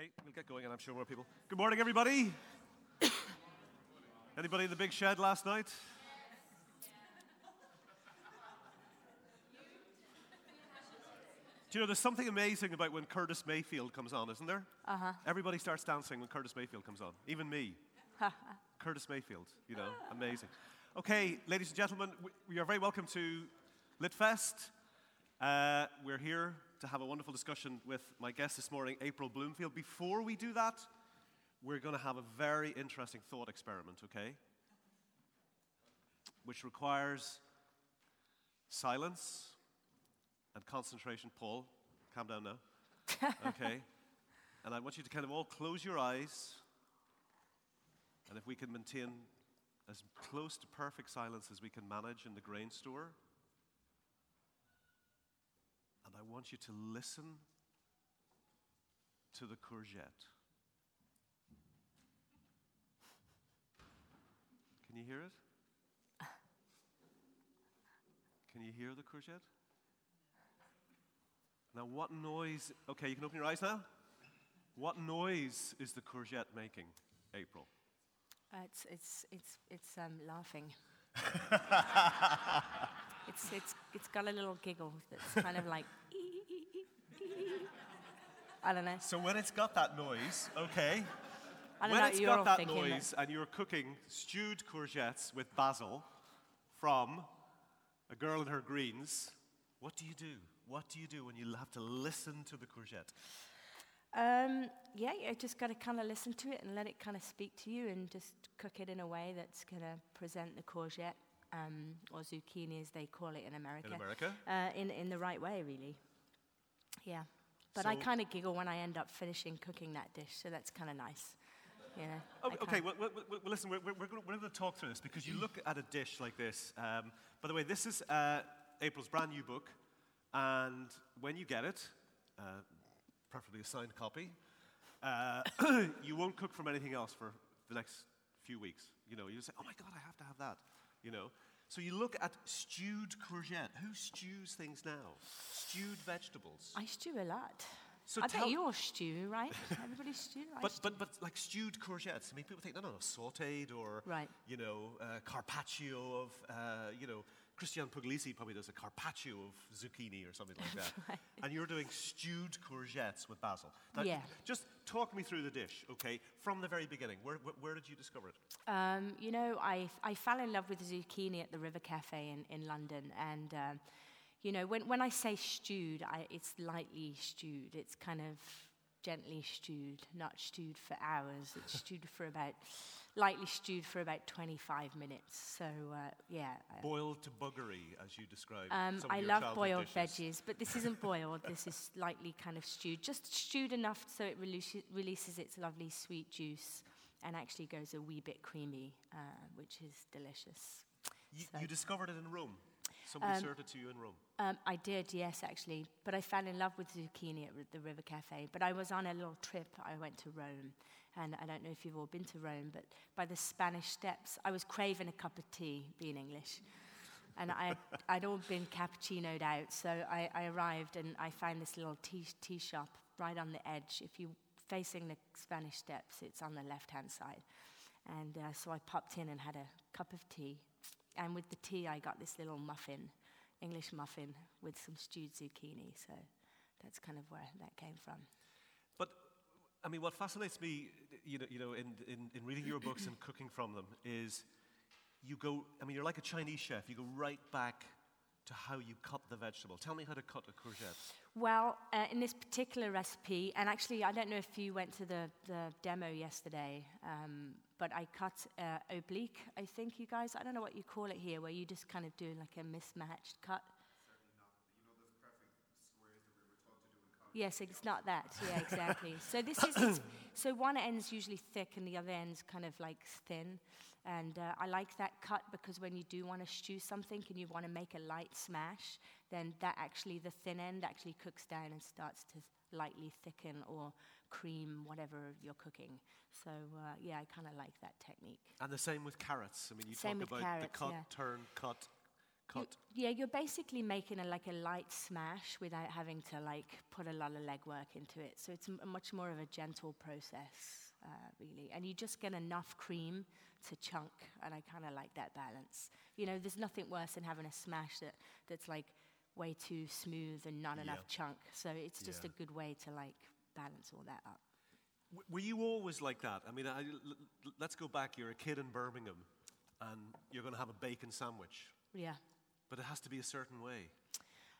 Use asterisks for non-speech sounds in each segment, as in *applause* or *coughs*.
Okay, we'll get going, and I'm sure more people. Good morning, everybody. *coughs* Anybody in the big shed last night? Do you know there's something amazing about when Curtis Mayfield comes on, isn't there? Uh huh. Everybody starts dancing when Curtis Mayfield comes on, even me. *laughs* Curtis Mayfield, you know, amazing. Okay, ladies and gentlemen, we, we are very welcome to Litfest. Uh, we're here to have a wonderful discussion with my guest this morning, April Bloomfield. Before we do that, we're going to have a very interesting thought experiment, okay? Which requires silence and concentration. Paul, calm down now. *laughs* Okay? and I want you to kind of all close your eyes. And if we can maintain as close to perfect silence as we can manage in the grain store. And I want you to listen to the courgette. Can you hear it? Can you hear the courgette? Now, what noise? Okay, you can open your eyes now. What noise is the courgette making, April? Uh, it's it's it's it's um, laughing. *laughs* it's it's it's got a little giggle that's kind of like. *laughs* I don't know. So when it's got that noise, okay. When know. it's got that noise and you're cooking stewed courgettes with basil from a girl and her greens, what do you do? What do you do when you have to listen to the courgette? Um, yeah, you just got to kind of listen to it and let it kind of speak to you, and just cook it in a way that's going to present the courgette um, or zucchini, as they call it in America, In America? Uh, in in the right way, really. Yeah, but I kind of giggle when I end up finishing cooking that dish, so that's kind of nice. You know. I Okay, well, well, well, listen, we're, we're, we're going to talk through this because you look at a dish like this. Um, by the way, this is uh, April's brand new book, and when you get it, uh, preferably a signed copy, uh, *coughs* you won't cook from anything else for the next few weeks. You know, you say, oh my God, I have to have that. You know, so you look at stewed courgette. Who stews things now? Stewed vegetables. I stew a lot. So I tell- bet you're stew, right? *laughs* Everybody stew. I But, but, but like stewed courgettes, I mean, people think, no, no, no, sauteed or, Right. you know, uh, carpaccio of, uh, you know, Christian Puglisi probably does a carpaccio of zucchini or something like that. *laughs* And you're doing stewed courgettes with basil. Now, Yeah. Just talk me through the dish, okay, from the very beginning. Where, where, where did you discover it? Um, you know, I, I fell in love with zucchini at the River Cafe in, in London. And, um, you know, when, when I say stewed, I, it's lightly stewed. It's kind of gently stewed, not stewed for hours. It's *laughs* stewed for about, lightly stewed for about 25 minutes. So, uh, yeah. uh, Boiled to buggery, as you described. Um, I love boiled dishes. veggies, but this isn't boiled. this is lightly kind of stewed, just stewed enough so it releases, releases its lovely sweet juice and actually goes a wee bit creamy, uh, which is delicious. You, So- you discovered it in Rome. Somebody Um, served it to you in Rome. Um, I did, yes, actually, but I fell in love with zucchini at the River Cafe. But I was on a little trip. I went to Rome, and I don't know if you've all been to Rome, but by the Spanish Steps, I was craving a cup of tea, being English. And I, *laughs* I'd all been cappuccinoed out, so I, I arrived and I found this little tea, tea shop right on the edge. If you're facing the Spanish Steps, it's on the left hand side. And uh, so I popped in and had a cup of tea. And with the tea, I got this little muffin, English muffin, with some stewed zucchini. So that's kind of where that came from. But I mean, what fascinates me, you know, you know in, in, in reading your books and cooking from them is you go, I mean, you're like a Chinese chef. You go right back to how you cut the vegetable. Tell me how to cut a courgette. Well, uh, in this particular recipe, and actually, I don't know if you went to the, the demo yesterday, um, but I cut uh, oblique, I think you guys, I don't know what you call it here, where you just kind of do like a mismatched cut. Yes, it's not that. Yeah, exactly. so this is *coughs* so one end's usually thick and the other end's kind of like thin, and uh, I like that cut because when you do want to stew something and you want to make a light smash, then that actually the thin end actually cooks down and starts to lightly thicken or cream whatever you're cooking. So uh, yeah, I kind of like that technique. And the same with carrots. I mean, you Same talk about carrots, the cut, yeah. turn, cut, cut. Yeah, you're basically making a, like a light smash without having to like put a lot of legwork into it. So it's m- much more of a gentle process, uh, really. And you just get enough cream to chunk, and I kind of like that balance. You know, there's nothing worse than having a smash that, that's like way too smooth and not enough chunk. So it's just Yeah. a good way to like balance all that up. W- Were you always like that? I mean, I, l- l- let's go back. You're a kid in Birmingham, and you're going to have a bacon sandwich, Yeah. But it has to be a certain way.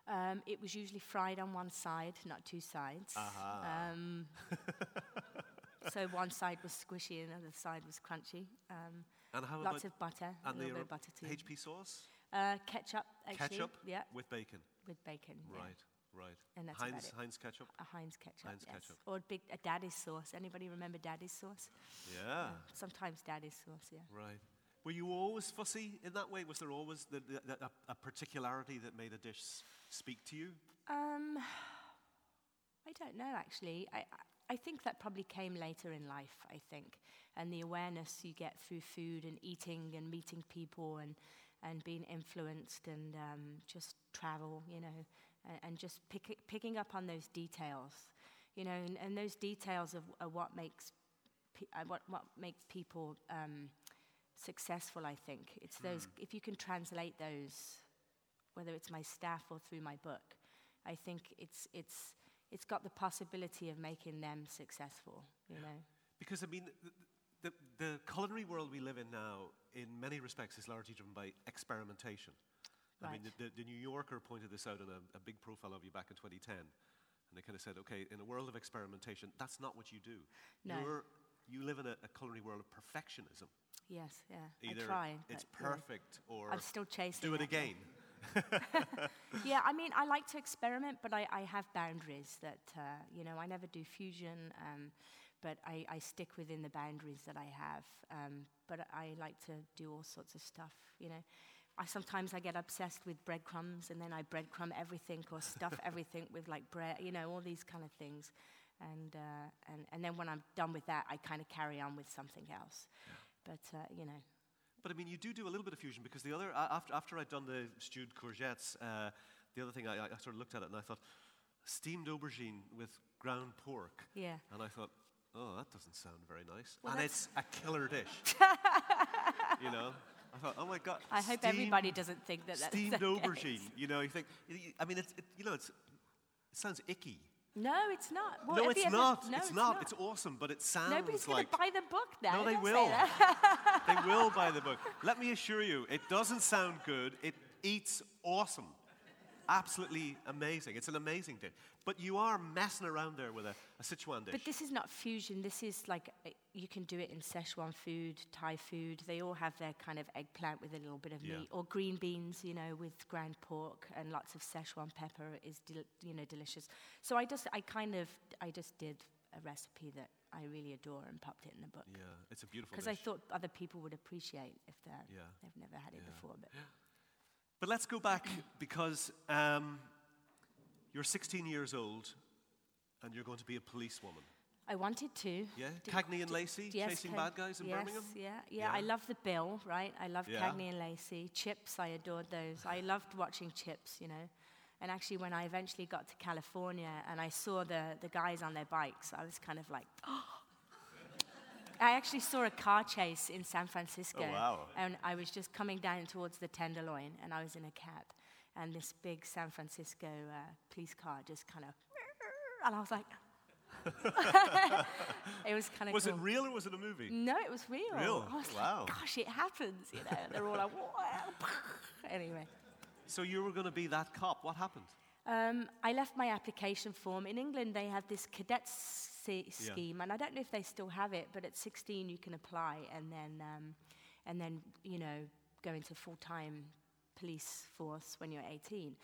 Um, it was usually fried on one side, not two sides. Aha. Um, *laughs* so one side was squishy and the other side was crunchy. Um, And how lots of butter, a little bit of butter too. HP sauce? Uh, ketchup, actually. Ketchup Yeah, with bacon. with bacon. yeah. Right, right. And that's about it. Heinz ketchup. A Heinz ketchup. Heinz yes. ketchup. Or a big a daddy's sauce. Anybody remember daddy's sauce? Yeah. Sometimes daddy's sauce. Yeah. Right. Were you always fussy in that way? Was there always the, the, the, a, a particularity that made a dish speak to you? Um, I don't know actually. I, I- think that probably came later in life, I think. And the awareness you get through food and eating and meeting people and, and being influenced and um, just travel, you know, and, and just pick, picking up on those details, you know, and, and those details of, are what makes pe- uh, what, what make people um, successful, I think. It's those, hmm. if you can translate those, whether it's my staff or through my book, I think it's, it's, it's got the possibility of making them successful, you know. Because, I mean, the, the, the culinary world we live in now, in many respects, is largely driven by experimentation. I mean, the, the, the New Yorker pointed this out in a, a big profile of you back in 2010. And they kind of said, okay, in a world of experimentation, that's not what you do. No. You're, you live in a, a culinary world of perfectionism. Yes, yeah. Either I try. it's but, yeah. perfect or I'm still chasing do it yeah. again. *laughs* yeah, I mean, I like to experiment, but I, I have boundaries that, uh, you know, I never do fusion, um, but I, I stick within the boundaries that I have. Um, but I like to do all sorts of stuff, you know. I sometimes I get obsessed with breadcrumbs, and then I breadcrumb everything or stuff *laughs* everything with like bread, you know, all these kind of things. And, uh, and, and then when I'm done with that, I kind of carry on with something else. But, uh, you know, But I mean, you do do a little bit of fusion because the other, after, after I'd done the stewed courgettes, uh, the other thing I, I sort of looked at it and I thought, steamed aubergine with ground pork. yeah. And I thought, oh, that doesn't sound very nice. Well, and it's a killer dish. *laughs* you know? I thought, oh my God. I hope everybody doesn't think that that's Steamed aubergine. You know, you think, I mean, it's, it, you know, it's, it sounds icky. No, it's not. Well, no, it's not. No, it's, not. It's awesome, but it sounds Nobody's going like. to buy the book now. No, they will. they will buy the book. *laughs* Let me assure you, it doesn't sound good. It eats awesome. Absolutely amazing. It's an amazing dish. But you are messing around there with a, a Sichuan dish. But this is not fusion. This is like uh, you can do it in Szechuan food, Thai food. They all have their kind of eggplant with a little bit of Yeah. meat, or green beans, you know, with ground pork and lots of Szechuan pepper is del- you know delicious. So I just I kind of I just did a recipe that I really adore and popped it in the book yeah, it's a beautiful because. I thought other people would appreciate if they're, Yeah. they've never had it Yeah. before. But *gasps* But let's go back because um, you're 16 years old and you're going to be a policewoman. I wanted to. Yeah? Cagney and Lacey yes, chasing Cag- bad guys in yes, Birmingham? Yeah, yeah, I love the bill, right? I love Yeah. Cagney and Lacey. Chips, I adored those. I loved watching Chips, you know. And actually, when I eventually got to California and I saw the, the guys on their bikes, I was kind of like, *gasps* I actually saw a car chase in San Francisco. Oh, wow. And I was just coming down towards the Tenderloin, and I was in a cab. And this big San Francisco uh, police car just kind of, and I was like, *laughs* it was kind of Was cool. it real or was it a movie? No, it was real. Real? I was Wow. like, gosh, it happens, you know. They're all like, "Wow." *laughs* anyway. So you were going to be that cop. What happened? Um, I left my application form. In England, they have this cadet se- Yeah. scheme, and I don't know if they still have it, but at 16 you can apply and then, um, and then you know, go into full-time police force when you're 18.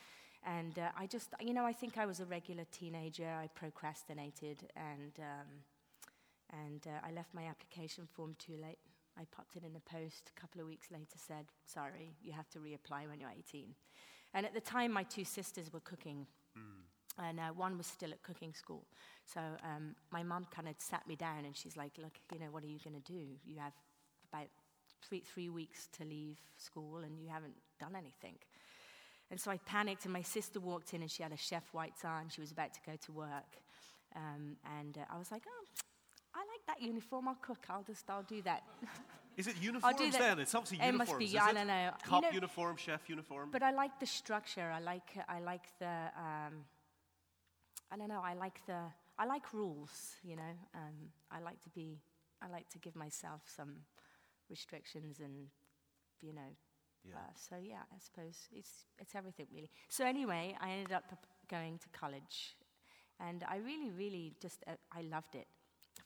And uh, I just, you know, I think I was a regular teenager. I procrastinated, and um, and uh, I left my application form too late. I popped it in the post. A couple of weeks later, said, "Sorry, you have to reapply when you're 18." And at the time, my two sisters were cooking, and uh, one was still at cooking school. So um, my mum kind of sat me down, and she's like, "Look, you know, what are you going to do? You have about three three weeks to leave school, and you haven't done anything." And so I panicked, and my sister walked in, and she had a chef whites on. She was about to go to work. Um, and uh, I was like, oh, I like that uniform. I'll cook. I'll just, I'll do that. *laughs* Is it *laughs* uniforms that. then? It's obviously It must uniforms. be, is yeah, I it? don't know. You Cop know- uniform, chef uniform. But I like the structure. I like, I like the, um, I don't know. I like the, I like rules. You know, um, I like to be, I like to give myself some restrictions and, you know. Yeah. Uh, so yeah, I suppose it's it's everything really. So anyway, I ended up going to college, and I really, really just uh, I loved it.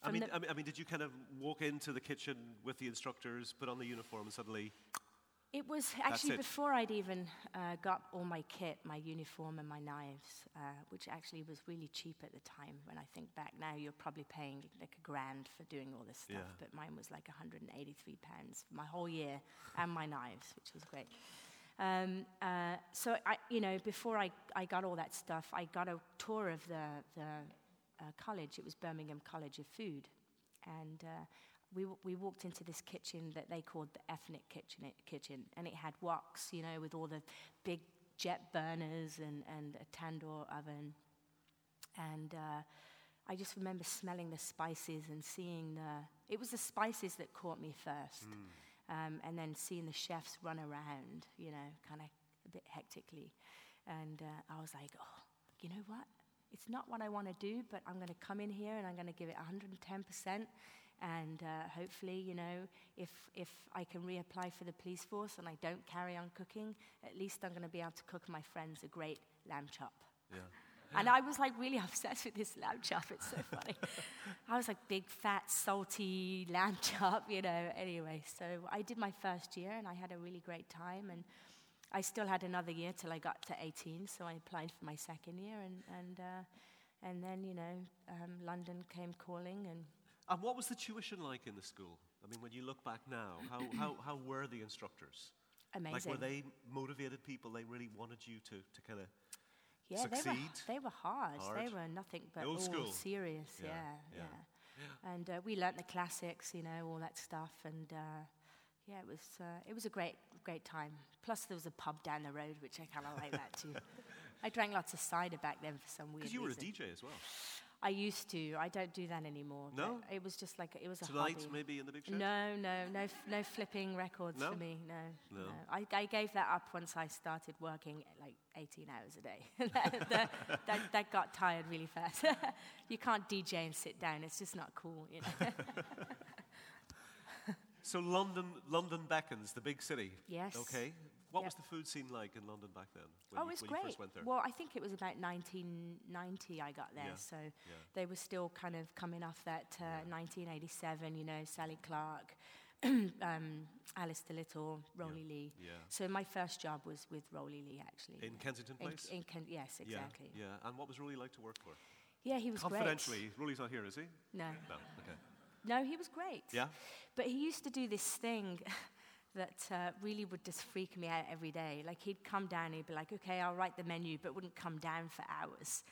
I mean, I mean, I mean, did you kind of walk into the kitchen with the instructors, put on the uniform, and suddenly? It was actually it. before I'd even uh, got all my kit, my uniform and my knives, uh, which actually was really cheap at the time. When I think back now, you're probably paying like a grand for doing all this stuff, Yeah. but mine was like 183 pounds my whole year and my knives, which was great. Um, uh, so I, you know, before I, I got all that stuff, I got a tour of the the uh, college. It was Birmingham College of Food, and uh, we we walked into this kitchen that they called the ethnic kitchen kitchen, and it had woks, you know, with all the big jet burners and and a tandoor oven, and. Uh, I just remember smelling the spices and seeing the. It was the spices that caught me first, um, and then seeing the chefs run around, you know, kind of a bit hectically, and uh, I was like, oh, you know what? It's not what I want to do, but I'm going to come in here and I'm going to give it 110 percent, and uh, hopefully, you know, if if I can reapply for the police force and I don't carry on cooking, at least I'm going to be able to cook my friends a great lamb chop. Yeah. *laughs* And I was like really *laughs* obsessed with this lamb chop. It's so funny. I was like big, fat, salty lamb *laughs* chop, you know. Anyway, so I did my first year and I had a really great time. And I still had another year till I got to 18. So I applied for my second year. And, and, uh, and then, you know, um, London came calling. And And what was the tuition like in the school? I mean, when you look back now, how, *clears throat* how, how were the instructors? amazing. Like, were they motivated people? They really wanted you to, to kind of. yeah, they were, succeed? they were hard. They were nothing but old all school. serious. Yeah, Yeah, yeah. yeah. And uh, we learnt the classics, you know, all that stuff. And uh, yeah, it was uh, it was a great great time. Plus, there was a pub down the road, which I kind of like that too. *laughs* I drank lots of cider back then for some weird Because you were a. DJ as well. I used to. I don't do that anymore. No? It was just like it was a Tonight, hobby. maybe in the big show? No, no, no, f- no flipping records No? for me. No, No. no. I, I gave that up once I started working like 18 hours a day. *laughs* that, that, that, that got tired really fast. *laughs* you can't DJ and sit down. It's just not cool, you know. *laughs* So London, London beckons, the big city. Yes. Okay. What Yep. was the food scene like in London back then? When oh, you, it's when great. you first went there? Well, I think it was about 1990 I got there, Yeah, so yeah. they were still kind of coming off that uh, 1987. You know, Sally Clarke, *clears throat* um, Alistair Little, Rowley Leigh. yeah. So my first job was with Rowley Leigh, actually. In Kensington Place? in Ken- yes, exactly. Yeah, And what was Rowley like to work for? Yeah, he was Confidentially, Rowley's not here, is he? No, No. Okay. No, he was great. Yeah. But he used to do this thing *laughs* that uh, really would just freak me out every day. Like he'd come down, he'd be like, "Okay, I'll write the menu," but wouldn't come down for hours.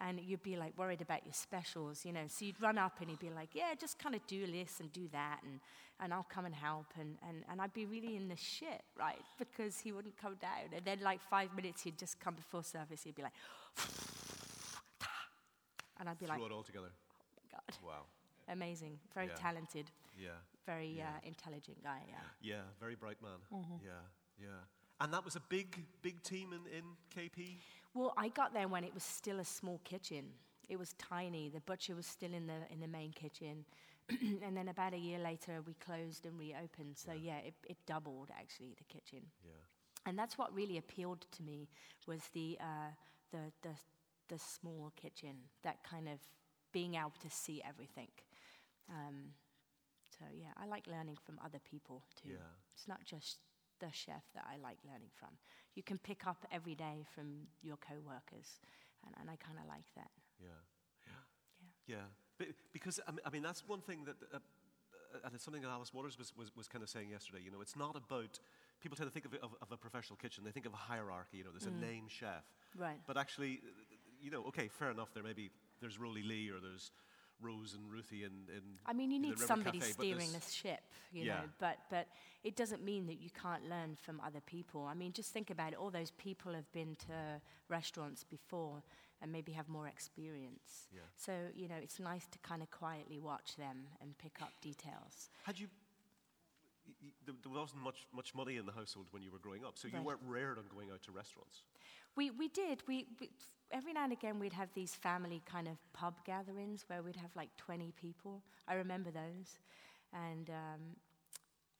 And you'd be like worried about your specials, you know. So you'd run up and he'd be like, "Yeah, just kind of do this and do that, and, and I'll come and help." And, and, and I'd be really in the shit, right? Because he wouldn't come down. And then, like five minutes, he'd just come before service. He'd be like, *laughs* and I'd be like, Threw it all together. "Oh my God, Wow. Amazing, very Yeah. talented, Yeah. very Yeah. uh, intelligent guy." Yeah. Yeah, very bright man. Mm-hmm. Yeah, yeah. And that was a big, big team in, in KP? Well, I got there when it was still a small kitchen. It was tiny. The butcher was still in the in the main kitchen, *clears throat* and then about a year later, we closed and reopened. So yeah, it, it doubled actually the kitchen, Yeah. and that's what really appealed to me was the uh, the the the small kitchen, that kind of being able to see everything. Um, so yeah, I like learning from other people too. Yeah. It's not just the chef that I like learning from. You can pick up every day from your co-workers, and, and I kind of like that. Yeah. Yeah. Yeah. Be- because, I mean, I mean, that's one thing that, uh, uh, and it's something that Alice Waters was, was, was kind of saying yesterday. You know, it's not about, people tend to think of, it, of, of a professional kitchen, they think of a hierarchy, you know, there's a name chef. Right. But actually, uh, you know, okay, fair enough, there may be, there's Rowley Leigh or there's Rose and Ruthie in I mean, you need somebody Cafe, steering this ship, you Yeah. know. But but it doesn't mean that you can't learn from other people. I mean, just think about it. All those people have been to restaurants before and maybe have more experience. Yeah. So you know, it's nice to kind of quietly watch them and pick up details. Had you? There there wasn't much, much money in the household when you were growing up, so you weren't reared on going out to restaurants. We, we did. We, we, every now and again, we'd have these family kind of pub gatherings where we'd have like 20 people. I remember those. And, um,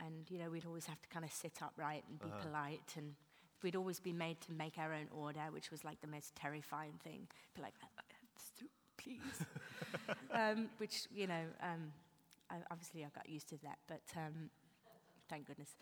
and you know, we'd always have to kind of sit upright and be polite. And we'd always be made to make our own order, which was like the most terrifying thing. Be like, "Uh, uh, soup, please. *laughs* um, which, you know, um, I, obviously I got used to that, but um, thank goodness.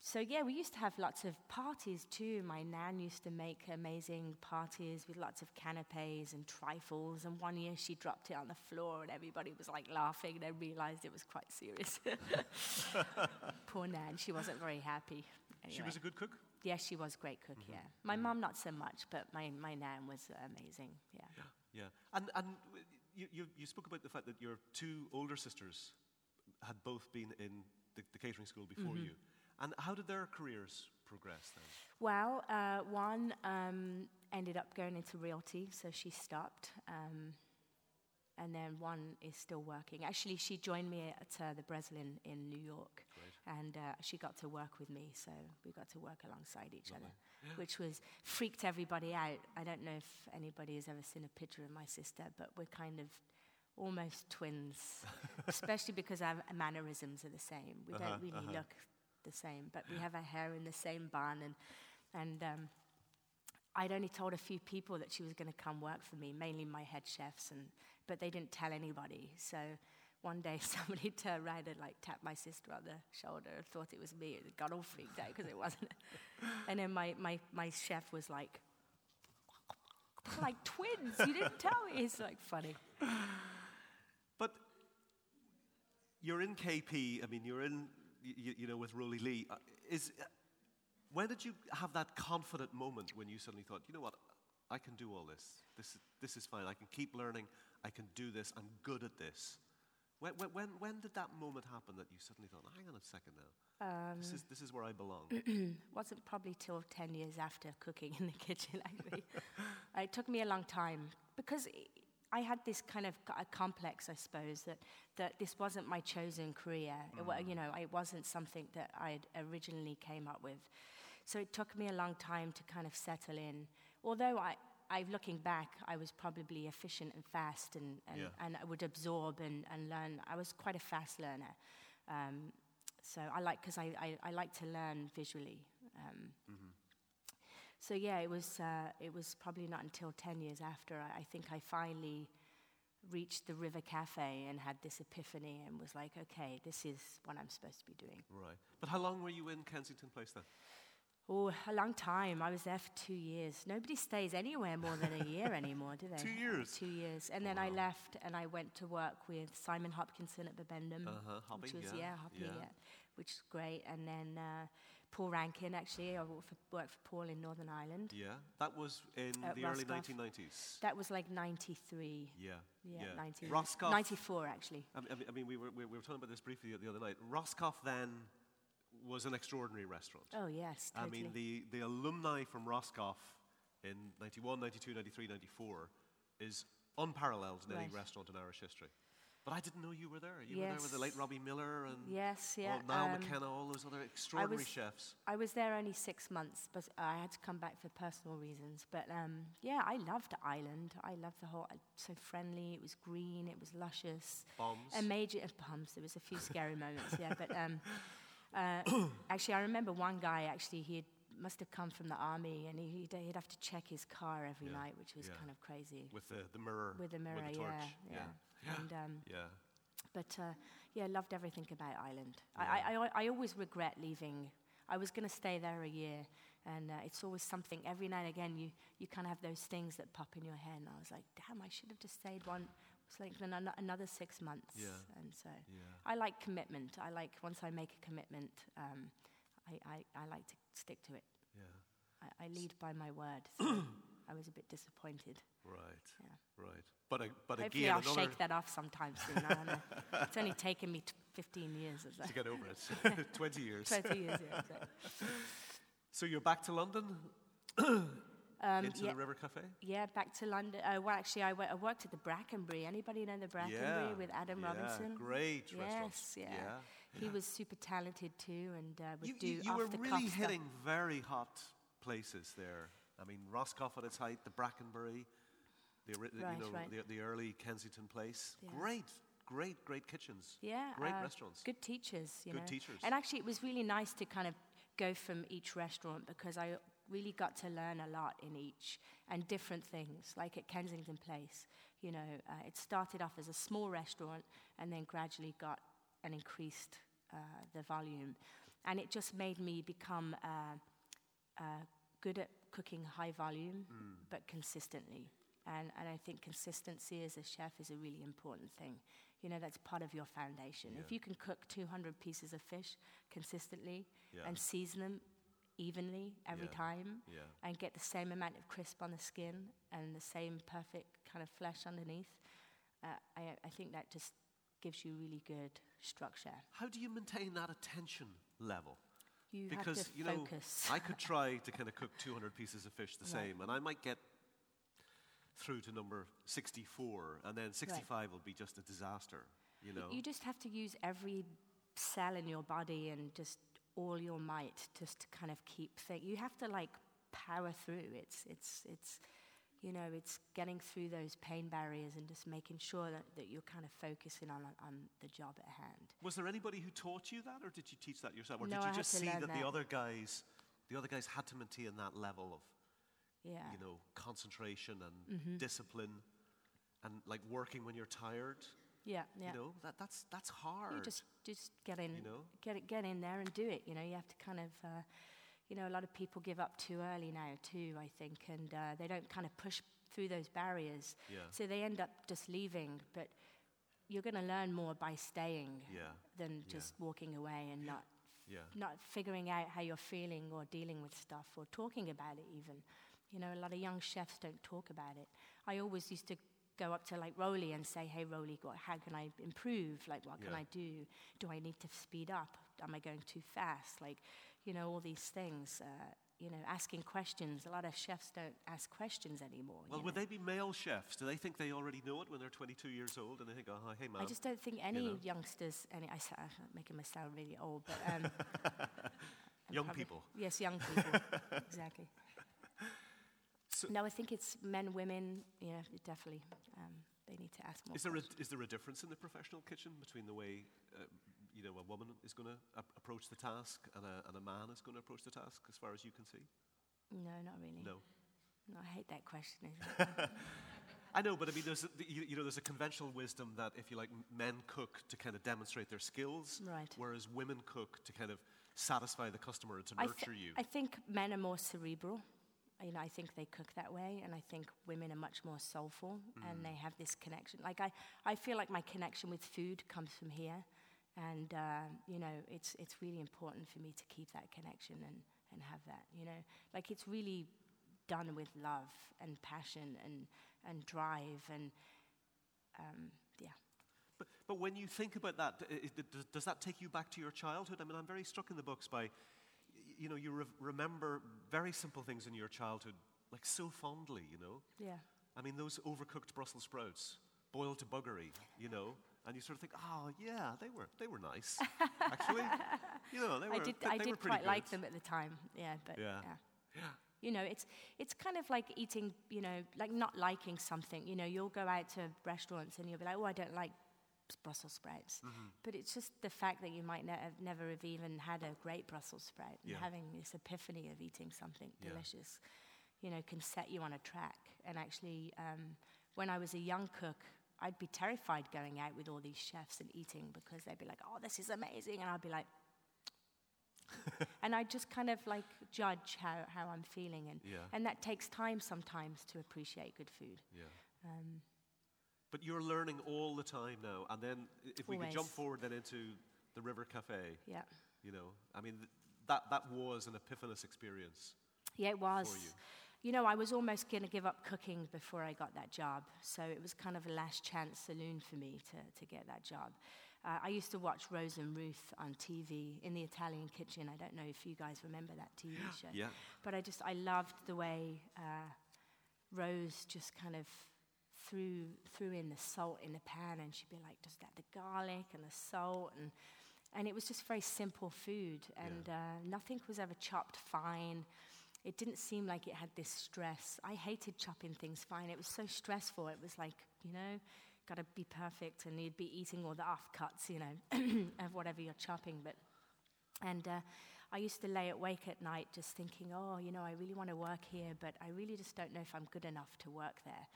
So yeah, we used to have lots of parties too. My nan used to make amazing parties with lots of canapes and trifles. And one year she dropped it on the floor, and everybody was like laughing. And I realised it was quite serious. *laughs* Poor nan, she wasn't very happy. She Anyway. was a good cook. yeah, she was a great cook. Yeah, my mum not so much, but my my nan was amazing. Yeah. Yeah, and and you, you, you spoke about the fact that your two older sisters had both been in the, the catering school before Mm-hmm. you, and how did their careers progress then? Well, uh, one um, ended up going into realty, so she stopped. Um, and then one is still working. Actually, she joined me at uh, the Breslin in New York. And uh, she got to work with me, so we got to work alongside each other, which was freaked everybody out. I don't know if anybody has ever seen a picture of my sister, but we're kind of almost twins, *laughs* especially because our mannerisms are the same. We Uh-huh, don't really look the same, but we have our hair in the same bun, and and um, I'd only told a few people that she was going to come work for me, mainly my head chefs, and but they didn't tell anybody. So one day *laughs* somebody turned around and like tapped my sister on the shoulder and thought it was me, and got all freaked out because it wasn't. and then my, my, my chef was like, *laughs* like twins, you didn't tell me. It's like funny. But you're in KP. I mean, you're in, you, you know, with Rowley Leigh. Uh, Is uh, when did you have that confident moment when you suddenly thought, you know what, I can do all this. This is, this is fine. I can keep learning. I can do this. I'm good at this. When, when, when, when did that moment happen that you suddenly thought, hang on a second now, Um, this, is, this is where I belong? *clears throat* wasn't probably till 10 years after cooking in the *laughs* kitchen, actually. *laughs* It took me a long time because I- had this kind of complex, I suppose, that, that this wasn't my chosen career. It, you know, it wasn't something that I originally came up with. So it took me a long time to kind of settle in. Although I, I looking back, I was probably efficient and fast and, and, Yeah. and I would absorb and, and learn. I was quite a fast learner. Um, so I like, because I, I, I like to learn visually. Um, So yeah, it was, uh, it was probably not until 10 years after I, I think I finally reached the River Cafe and had this epiphany and was like, okay, this is what I'm supposed to be doing. right. But how long were you in Kensington Place then? Oh, a long time. I was there for two years. Nobody stays anywhere more than a year anymore, do they? *laughs* Two years? Two years. And then I left and I went to work with Simon Hopkinson at Bibendum. Uh-huh, Hopping, which was, yeah, yeah, Hopping, yeah. yeah. Which is great. And then uh, Paul Rankin, actually. I worked for, worked for Paul in Northern Ireland. Yeah, that was in At the early Roscoff. 1990s. That was like 93. Yeah, Yeah, 90, Roscoff. 94, actually. I mean, I mean- we were, we we were talking about this briefly the other night. Roscoff then was an extraordinary restaurant. Oh, yes, I mean, the, the alumni from Roscoff in 91, 92, 93, 94 is unparalleled in any restaurant in Irish history. But I didn't know you were there. You were there with the late Robbie Millar and yes, yeah. all, Niall um, McKenna, all those other extraordinary was- chefs. I was there only six months, but I had to come back for personal reasons. But um, yeah, I loved Ireland. I loved the whole, uh, so friendly. It was green. It was luscious. Bombs. A major uh, bumps. There was a few scary moments, yeah. But um, uh, *coughs* actually, I remember one guy. Actually, he must have come from the army, and he, he'd, he'd have to check his car every Yeah, night, which was yeah. kind of crazy. with the, the mirror. With the mirror, With the torch. yeah, yeah. And um, yeah. but uh, yeah, loved everything about Ireland. I, I, I, I always regret leaving. I was going to stay there a year, and uh, it's always something. Every now and again, you, you kind of have those things that pop in your head, and I was like, damn, I should have just stayed one. It's like an, another six months. Yeah. And so Yeah. I like commitment. I like once I make a commitment, um, I, I, I like to stick to it. Yeah. I, I lead by my word. *clears throat* So. I was a bit disappointed. Right. Yeah. Right. But, uh, but Hopefully, again, I'll shake that off sometime soon. I don't know. it's only *laughs* taken me t- 15 years or so. to get over it. *laughs* *laughs* 20 years. 20 years, yeah. exactly. So you're back to London Um, into yeah, the River Cafe? yeah, back to London. Uh, well, actually, I, worked at the Brackenbury. Anybody know the Brackenbury with Adam yeah, Robinson? Great restaurant. Yes, restaurant. yeah. He was super talented too, and uh, would You, do you, you were really cuff stuff. hitting very hot places there. I mean, Roscoff at its height, the Brackenbury, the, Right, you know, right. the, the early Kensington Place. Yeah. Great, great, great kitchens. Yeah, Great uh, restaurants. Good teachers, you Good know. teachers. And actually, it was really nice to kind of go from each restaurant because I really got to learn a lot in each and different things. Like at Kensington Place, you know, uh, it started off as a small restaurant and then gradually got and increased uh, the volume, and it just made me become uh, uh, good at cooking high volume, Mm. but consistently. And, and I think consistency as a chef is a really important thing. You know, that's part of your foundation. If you can cook 200 pieces of fish consistently Yeah. and season them evenly every Yeah. time Yeah. and get the same amount of crisp on the skin and the same perfect kind of flesh underneath, uh, I, I think that just gives you really good structure. How do you maintain that attention level? You because you know focus. I could try to kind of cook 200 pieces of fish the Right. same, and I might get through to number 64, and then 65 will be just a disaster. You know, You just have to use every cell in your body and just all your might just to kind of keep things. You have to like power through. It's it's it's you know it's getting through those pain barriers and just making sure that, that you're kind of focusing on on the job at hand. was there anybody who taught you that, or did you teach that yourself, or No, did you had just see learn that, the other guys, the other guys had to maintain that level of Yeah. you know concentration and Mm-hmm. discipline, and like working when you're tired? yeah, yeah. You know, that that's that's hard. You just just get in, You know? get it, get in there and do it. You know, you have to kind of, uh, you know, a lot of people give up too early now too. I think, and uh, they don't kind of push through those barriers. Yeah. So they end up just leaving. But you're going to learn more by staying Yeah. than Yeah. just walking away and not yeah. not figuring out how you're feeling or dealing with stuff or talking about it even. You know, a lot of young chefs don't talk about it. I always used to go up to like Rowley and say, hey, Rowley, how can I improve? Like, what can Yeah. I do? Do I need to speed up? Am I going too fast? Like, you know, all these things. Uh, you know, asking questions. A lot of chefs don't ask questions anymore. Well, you would they be male chefs? Do they think they already know it when they're 22 years old and they think, oh, hey, man? I just don't think any know. youngsters, any, I, I'm making myself sound really old, but um, *laughs* Young probably- people. Yes, young *laughs* people, exactly. So- no, I think it's men, women. Yeah, it definitely. Um, they need to ask more. Is there, a, is there a difference in the professional kitchen between the way uh, you know, a woman is going to ap- approach the task and a, and a man is going to approach the task, as far as you can see? No, not really. No. No, I hate that question. *laughs* *laughs* I know, but I mean, there's a, you, you know, there's a conventional wisdom that if you like, men cook to kind of demonstrate their skills, Right. whereas women cook to kind of satisfy the customer and to I, nurture thi- you. I think men are more cerebral. You know, I think they cook that way, and I think women are much more soulful, Mm. and they have this connection. Like I, I feel like my connection with food comes from here, and uh, you know, it's it's really important for me to keep that connection and and have that. You know, like it's really done with love and passion and and drive and um, yeah. But, but when you think about that, i- i- does, does that take you back to your childhood? I mean, I'm very struck in the books by, you know, you re- remember very simple things in your childhood, like so fondly, you know? Yeah. I mean, those overcooked Brussels sprouts, boiled to buggery, you know? And you sort of think, oh, yeah, they were, they were nice, *laughs* actually. You know, they were, I did, I did quite like them at the time. Yeah, but Yeah. yeah. Yeah. You know, it's it's kind of like eating, you know, like not liking something. You know, you'll go out to restaurants and you'll be like, oh, I don't like Brussels sprouts. Mm-hmm. But it's just the fact that you might ne- have never have even had a great Brussels sprout and Yeah. having this epiphany of eating something Yeah. delicious, you know, can set you on a track. And actually, um, when I was a young cook, I'd be terrified going out with all these chefs and eating because they'd be like, oh, this is amazing. And I'd be like, *laughs* and I just kind of like judge how, how I'm feeling. And, Yeah. and that takes time sometimes to appreciate good food. Yeah. Um, But you're learning all the time now. And then i- if we could jump forward then into the River Cafe, yeah. you know, I mean, th- that, that was an epiphanous experience. Yeah, it was. You. know, I was almost going to give up cooking before I got that job. So it was kind of a last chance saloon for me to, to get that job. Uh, I used to watch Rose and Ruth on TV in the Italian kitchen. I don't know if you guys remember that TV *gasps* show. Yeah. But I just, I loved the way uh, Rose just kind of threw, threw in the salt in the pan and she'd be like, does that the garlic and the salt? And, and it was just very simple food and Yeah. uh, nothing was ever chopped fine. It didn't seem like it had this stress. I hated chopping things fine. It was so stressful. It was like, you know, got to be perfect and you'd be eating all the offcuts, you know, *clears throat* of whatever you're chopping. But and uh, I used to lay awake at night just thinking, oh, you know, I really want to work here, but I really just don't know if I'm good enough to work there.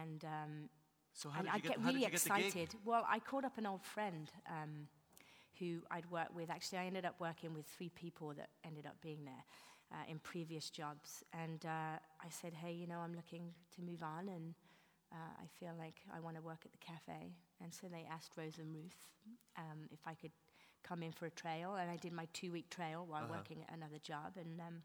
And, um, So how and did you I'd get, get really did you get the gig? excited. Well, I called up an old friend um, who I'd worked with. Actually, I ended up working with three people that ended up being there uh, in previous jobs. And uh, I said, hey, you know, I'm looking to move on and uh, I feel like I want to work at the cafe. And so they asked Rose and Ruth um, if I could come in for a trail. And I did my two week trail while Uh-huh. working at another job. And um,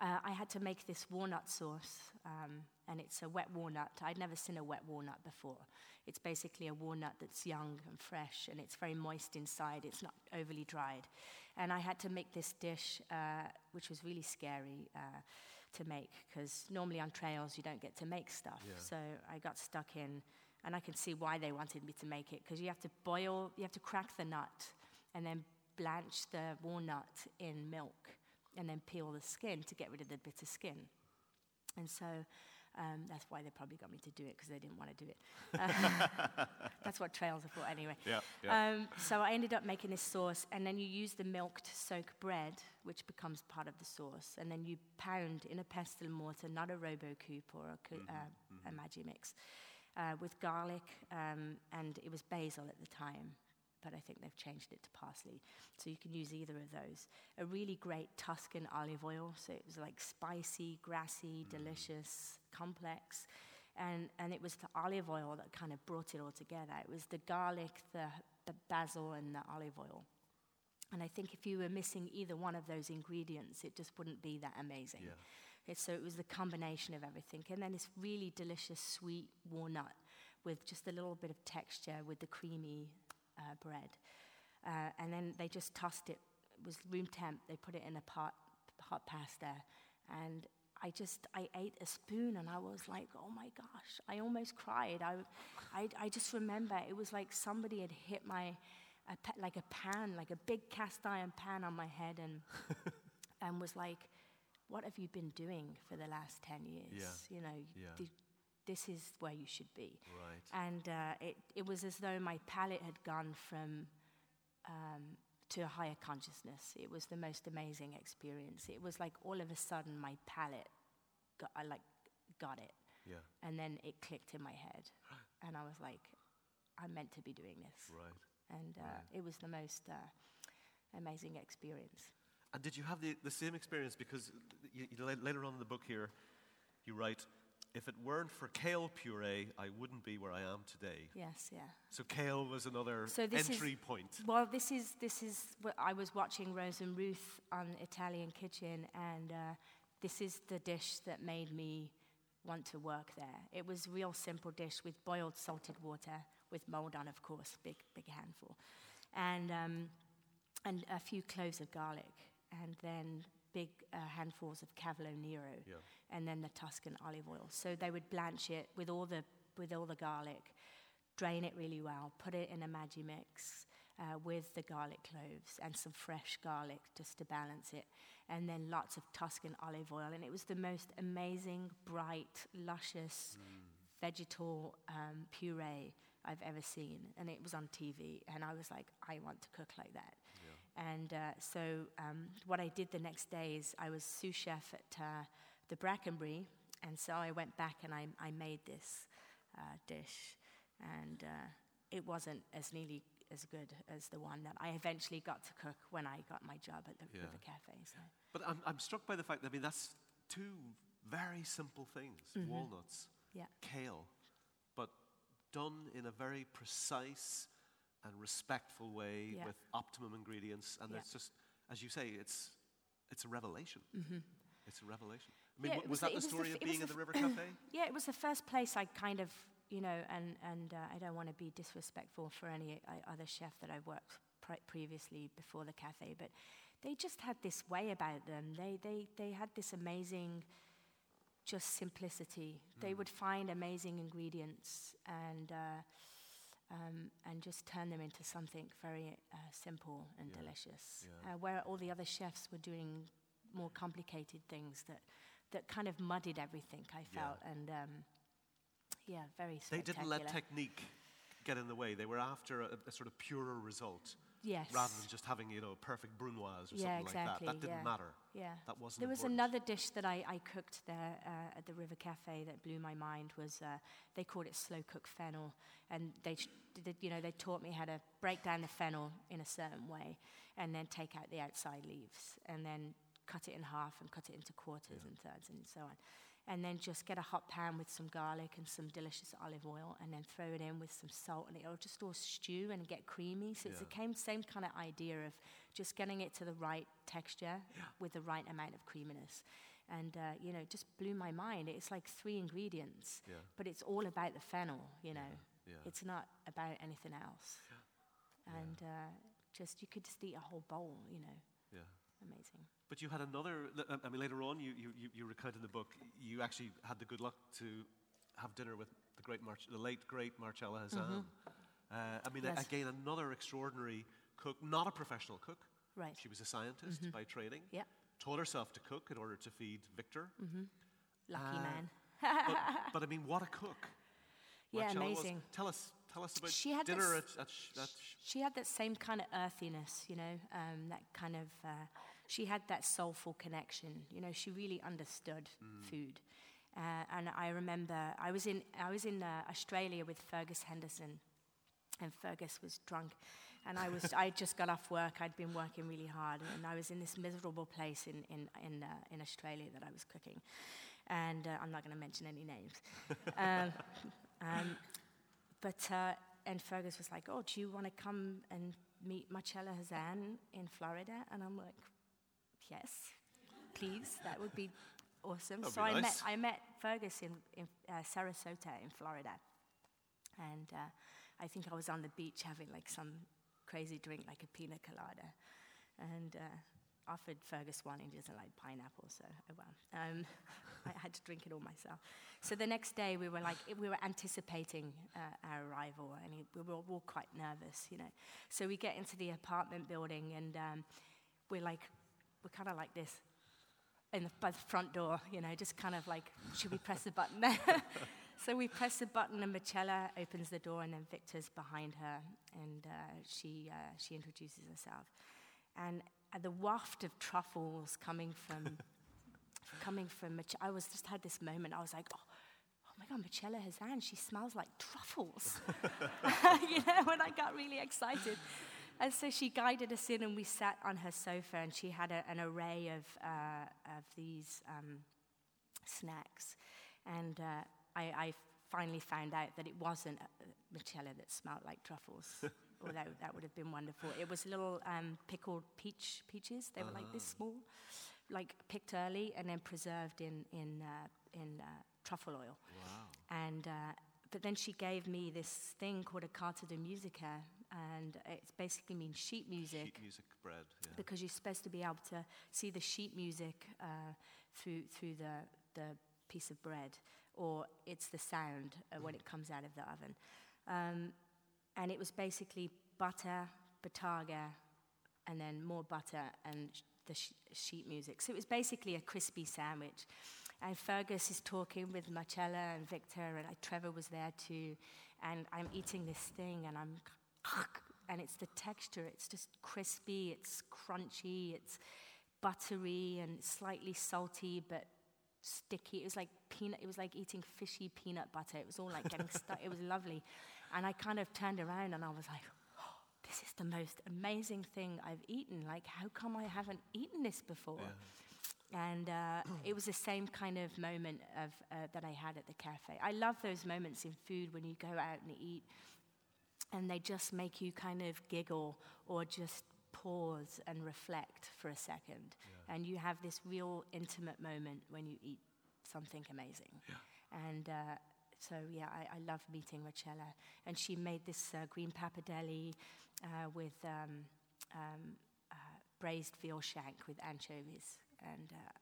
uh, I had to make this walnut sauce, um, and it's a wet walnut. I'd never seen a wet walnut before. It's basically a walnut that's young and fresh, and it's very moist inside. It's not overly dried. And I had to make this dish, uh, which was really scary uh, to make, because normally on trails you don't get to make stuff. Yeah. So I got stuck in, and I can see why they wanted me to make it, because you have to boil, you have to crack the nut, and then blanch the walnut in milk and then peel the skin to get rid of the bitter skin. And so um, that's why they probably got me to do it because they didn't want to do it. *laughs* That's what trails are for, anyway. Yeah, yeah. Um, so I ended up making this sauce, and then you use the milk to soak bread, which becomes part of the sauce, and then you pound in a pestle and mortar, not a Robot Coupe or a, coo- uh, a Magimix, uh, with garlic, um, and it was basil at the time, but I think they've changed it to parsley. So you can use either of those. A really great Tuscan olive oil, so it was like spicy, grassy, delicious, complex. And, and it was the olive oil that kind of brought it all together. It was the garlic, the, the basil, and the olive oil. And I think if you were missing either one of those ingredients, it just wouldn't be that amazing. Yeah. It's, so it was the combination of everything. And then this really delicious sweet walnut with just a little bit of texture with the creamy uh, bread. Uh, and then they just tossed it. It was room temp. They put it in a pot, hot pasta. And I just, I ate a spoon and I was like, oh my gosh, I almost cried. I, I, I just remember it was like somebody had hit my, a like a pan, like a big cast iron pan on my head and, *laughs* and was like, what have you been doing for the last 10 years? Yeah. You know, Yeah. th- this is where you should be. Right. And uh, it, it was as though my palate had gone from um, to a higher consciousness. It was the most amazing experience. It was like all of a sudden my palate, got, I like got it, Yeah. and then it clicked in my head, *gasps* and I was like, I'm meant to be doing this. Right. And uh, Right. it was the most uh, amazing experience. And did you have the, the same experience? Because you, you, later on in the book here, you write, if it weren't for kale puree, I wouldn't be where I am today. Yes, yeah. So kale was another So this is- entry point. Well, this is this is what I was watching Rose and Ruth on Italian Kitchen, and uh, this is the dish that made me want to work there. It was a real simple dish with boiled salted water with Maldon, of course, big big handful, and um, and a few cloves of garlic, and then big uh, handfuls of Cavolo Nero, Yeah. And then the Tuscan olive oil. So they would blanch it with all the with all the garlic, drain it really well, put it in a Magimix uh, with the garlic cloves and some fresh garlic just to balance it, and then lots of Tuscan olive oil. And it was the most amazing, bright, luscious vegetal um, puree I've ever seen. And it was on TV, and I was like, I want to cook like that. And uh, so um, what I did the next day is I was sous chef at uh, the Brackenbury, and so I went back and I, I made this uh, dish, and uh, it wasn't as nearly as good as the one that I eventually got to cook when I got my job at the Yeah. River Cafe. So. But I'm, I'm struck by the fact that, I mean, that's two very simple things Mm-hmm. walnuts, Yeah. kale, but done in a very precise and respectful way Yeah. with optimum ingredients. And it's just, as you say, it's, it's a revelation. Mm-hmm. It's a revelation. Mean, Yeah, was, was that the- the the story f- of being in the the River *clears throat* Cafe? Yeah, it was the first place I kind of, you know, and, and uh, I don't want to be disrespectful for any uh, other chef that I've worked pre- previously before the cafe, but they just had this way about them. They, they, they had this amazing, just simplicity. They Mm. would find amazing ingredients and, uh, um, and just turn them into something very uh, simple and Yeah, delicious. yeah. Uh, where all the other chefs were doing more complicated things that, that kind of muddied everything, I Yeah. felt. And um, yeah, very They didn't let technique get in the way. They were after a, a sort of purer result yes. rather than just having, you know, perfect brunoise or Yeah, something like that. That didn't yeah. matter. Yeah. That wasn't There was important. another dish that I, I cooked there uh, at the River Cafe that blew my mind. Was uh, they called it slow cooked fennel, and they, did, you know, they taught me how to break down the fennel in a certain way, and then take out the outside leaves, and then cut it in half and cut it into quarters and thirds and so on, and then just get a hot pan with some garlic and some delicious olive oil, and then throw it in with some salt, and it'll just all stew and get creamy. So it's Yeah. the same same kind of idea of just getting it to the right texture with the right amount of creaminess. And, uh, you know, it just blew my mind. It's like three ingredients, Yeah. but it's all about the fennel, you know. Yeah. It's not about anything else. And uh, just, you could just eat a whole bowl, you know. Yeah. Amazing. But you had another, I mean, later on, you, you, you- recount in the book, you actually had the good luck to have dinner with the great, March, the late, great Marcella Hazan. Uh, I mean, Mm-hmm. Yes. again, another extraordinary cook, not a professional cook. Right. She was a scientist by training. Yeah. Taught herself to cook in order to feed Victor. Lucky Uh, man. but, *laughs* but I mean, what a cook. Yeah, Marcella was. amazing. Tell us, tell us about She had dinner this- at, at, sh- at sh- She had that same kind of earthiness, you know, um, that kind of, uh, she had that soulful connection. You know, she really understood food. Uh, and I remember I was in, I was in uh, Australia with Fergus Henderson, and Fergus was drunk. And I, was, I just got off work, I'd been working really hard, and I was in this miserable place in, in, in, uh, in Australia that I was cooking. And uh, I'm not going to mention any names. *laughs* um, um, but, uh, and Fergus was like, oh, do you want to come and meet Marcella Hazan in Florida? And I'm like, yes, please, that would be awesome. That'd so be I, met. I met Fergus in, in uh, Sarasota in Florida. And uh, I think I was on the beach having like some crazy drink, like a pina colada. And uh, offered Fergus one, and he doesn't like pineapple, so oh well. Um, *laughs* I had to drink it all myself. So the next day, we were like, we were anticipating uh, our arrival, and we were all quite nervous, you know. So we get into the apartment building, and um, we're like, we're kind of like this in the, by the front door, you know, just kind of like, should we press the button there? *laughs* so we press the button, and Marcella opens the door, and then Victor's behind her, and uh, she, uh, she introduces herself. And uh, the waft of truffles coming from, *laughs* coming from, Mich- I was just had this moment, I was like, oh, oh my God, Marcella Hazan, she smells like truffles. *laughs* you know, when I got really excited. And so she guided us in, and we sat on her sofa, and she had a, an array of, uh, of these um, snacks. And uh, I, I finally found out that it wasn't uh, Marcella that smelled like truffles. *laughs* Although that would have been wonderful. It was little um, pickled peach peaches. They were like this small, like picked early and then preserved in in uh, in uh, truffle oil. Wow. And uh, but then she gave me this thing called a carta de musica, and it basically means sheet music Sheet music bread. Yeah. because you're supposed to be able to see the sheet music uh, through through the the piece of bread, or it's the sound uh, when it comes out of the oven. Um, and it was basically butter, bottarga, and then more butter and sh- the sh- sheet music. So it was basically a crispy sandwich. And Fergus is talking with Marcella and Victor, and I, Trevor was there too. And I'm eating this thing, and I'm, and it's the texture. It's just crispy. It's crunchy. It's buttery and slightly salty, but sticky. It was like peanut. It was like eating fishy peanut butter. It was all like getting *laughs* stuck. It was lovely. And I kind of turned around, and I was like, oh, "This is the most amazing thing I've eaten. Like, how come I haven't eaten this before?" And uh, it was the same kind of moment of, uh, that I had at the cafe. I love those moments in food when you go out and eat, and they just make you kind of giggle or just pause and reflect for a second. And you have this real intimate moment when you eat something amazing. And uh, so, yeah, I, I love meeting Marcella. And she made this uh, green pappardelle uh, with um, um, uh, braised veal shank with anchovies. And, uh,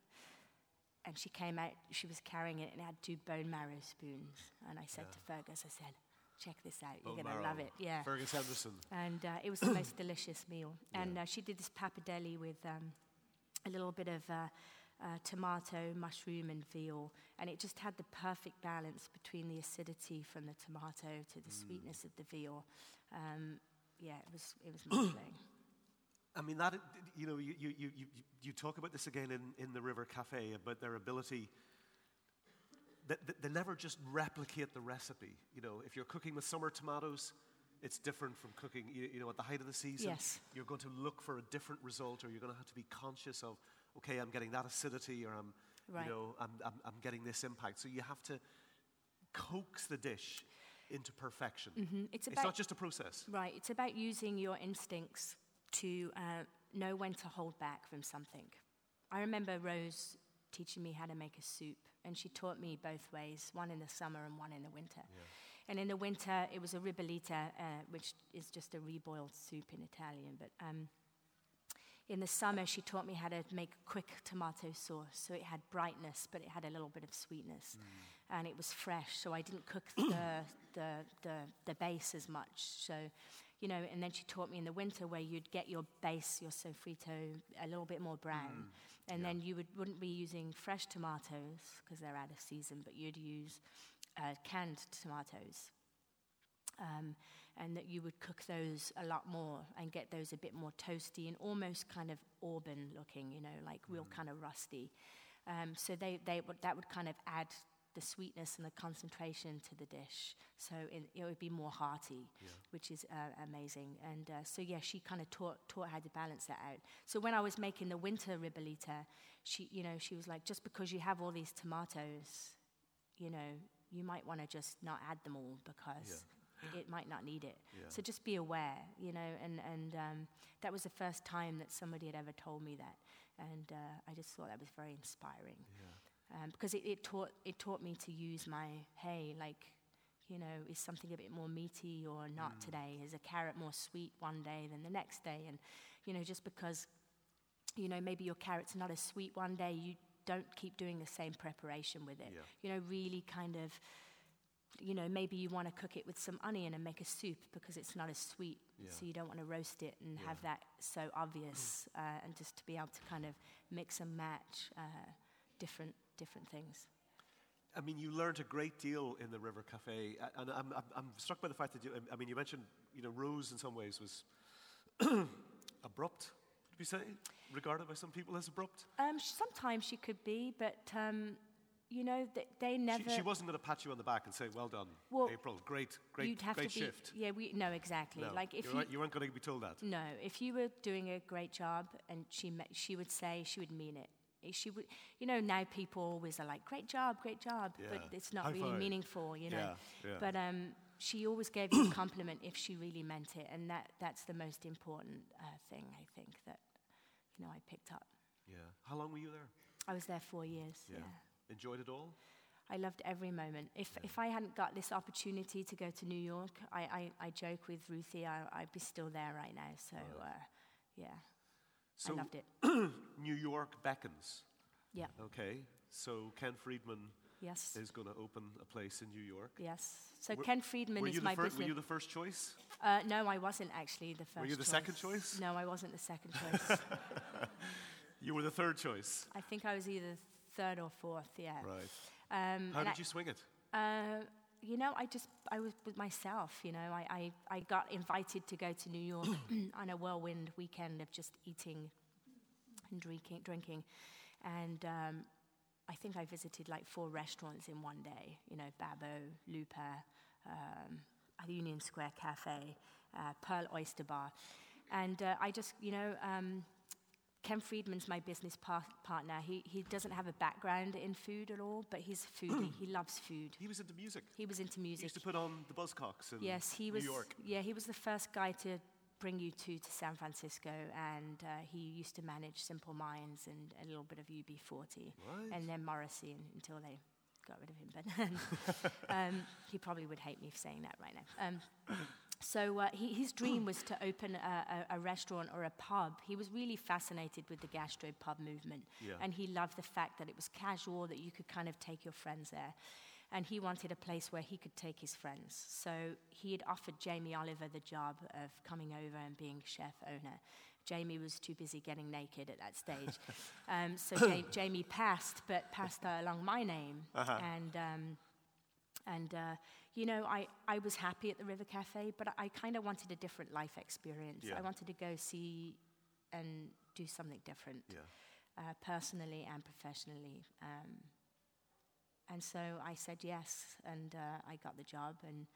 and she came out, she was carrying it and it had two bone marrow spoons. And I said to Fergus, I said, check this out, you're going to love it. Yeah. Fergus Henderson. And uh, it was the most *coughs* delicious meal. And uh, she did this pappardelle with um, a little bit of uh, uh, tomato, mushroom, and veal. And it just had the perfect balance between the acidity from the tomato to the sweetness of the veal. Um, yeah, it was, it was *coughs* mind. I mean, that, you know, you, you, you, you, you talk about this again in, in the River Cafe about their ability. They never just replicate the recipe. You know, if you're cooking with summer tomatoes, it's different from cooking, you, you know, at the height of the season. Yes. You're going to look for a different result, or you're going to have to be conscious of, okay, I'm getting that acidity, or I'm, Right. you know, I'm, I'm, I'm getting this impact. So you have to coax the dish into perfection. Mhm. It's It's not just a process. Right, it's about using your instincts to uh, know when to hold back from something. I remember Rose teaching me how to make a soup, and she taught me both ways one in the summer and one in the winter. And in the winter, it was a ribollita, uh, which is just a reboiled soup in Italian. But um, in the summer, she taught me how to make quick tomato sauce. So it had brightness, but it had a little bit of sweetness. And it was fresh, so I didn't cook the, the, the, the base as much. So, you know, and then she taught me in the winter where you'd get your base, your sofrito, a little bit more brown. and then you would, wouldn't be using fresh tomatoes because they're out of season, but you'd use uh, canned tomatoes um, and that you would cook those a lot more and get those a bit more toasty and almost kind of auburn looking, you know, like real kind of rusty. Um, so they, they would, that would kind of add the sweetness and the concentration to the dish. So it, it would be more hearty, which is uh, amazing. And uh, so, yeah, she kind of taught, taught how to balance that out. So when I was making the winter ribollita, she, you know, she was like, just because you have all these tomatoes, you know, you might want to just not add them all because it might not need it. Yeah. So just be aware, you know, and, and um, that was the first time that somebody had ever told me that. And uh, I just thought that was very inspiring. Um, because it, it, taught, it taught me to use my, hey, like, you know, is something a bit more meaty or not today? Is a carrot more sweet one day than the next day? And, you know, just because, you know, maybe your carrot's not as sweet one day, you don't keep doing the same preparation with it. Yeah. You know, really kind of, you know, maybe you want to cook it with some onion and make a soup because it's not as sweet. Yeah. So you don't want to roast it and have that so obvious, uh, and just to be able to kind of mix and match uh, different different things. I mean, you learned a great deal in the River Cafe, and I'm, I'm, I'm struck by the fact that you, I mean, you mentioned, you know, Rose in some ways was *clears throat* abrupt, would you say? Regarded by some people as abrupt? Um, sometimes she could be, but um, you know, th- they never. She, she wasn't going to pat you on the back and say, well done, Well, April, great, great, you'd have great to be. shift. Yeah, we no exactly. No, Like if you, you, weren't, you weren't going to be told that. No, if you were doing a great job and she me- she would say she would mean it. She would, you know, now people always are like, "Great job, great job," but it's not High really five. meaningful, you know. Yeah, yeah. But um, she always gave you a compliment if she really meant it, and that that's the most important uh, thing I think that you know I picked up. Yeah. How long were you there? I was there four years. Yeah. Enjoyed it all? I loved every moment. If, if I hadn't got this opportunity to go to New York, I, I, I joke with Ruthie, I, I'd be still there right now. So, uh, yeah, So I loved it. *clears throat* New York beckons. Yeah, Okay. So Ken Friedman yes, is going to open a place in New York. yes. So Were- Ken Friedman were is you, the my fir- were you the first choice? uh, no, I wasn't actually the first. Were you the second choice? No, I wasn't the second choice. *laughs* You were the third choice. I think I was either third or fourth. Yeah. Right. Um, How did I- you swing it? Uh, you know, I just, I was with myself, you know. I, I, I got invited to go to New York *clears throat* *clears throat* on a whirlwind weekend of just eating and drinking. drinking. And um, I think I visited like four restaurants in one day, you know, Babbo, Lupa, um, Union Square Cafe, uh, Pearl Oyster Bar. And uh, I just, you know, um, Ken Friedman's my business par- partner. He, he doesn't have a background in food at all, but he's a foodie. he loves food. He was into music. He was into He music. used to put on the Buzzcocks in Yes, he was. New York. Yeah, he was the first guy to bring U2 to San Francisco, and uh, he used to manage Simple Minds and a little bit of UB40, Right. and then Morrissey un- until they got rid of him. But *laughs* um, he probably would hate me for saying that right now. Um, so uh, he, his dream was to open a, a, a restaurant or a pub. He was really fascinated with the gastro pub movement, Yeah. and he loved the fact that it was casual, that you could kind of take your friends there. And he wanted a place where he could take his friends. So he had offered Jamie Oliver the job of coming over and being chef owner. Jamie was too busy getting naked at that stage. *laughs* um, so ja- Jamie passed, but passed uh, along my name. Uh-huh. And, um, and uh, you know, I, I was happy at the River Cafe, but I kind of wanted a different life experience. Yeah. I wanted to go see and do something different Yeah. uh, personally and professionally. Um, and so I said yes, and uh, I got the job. And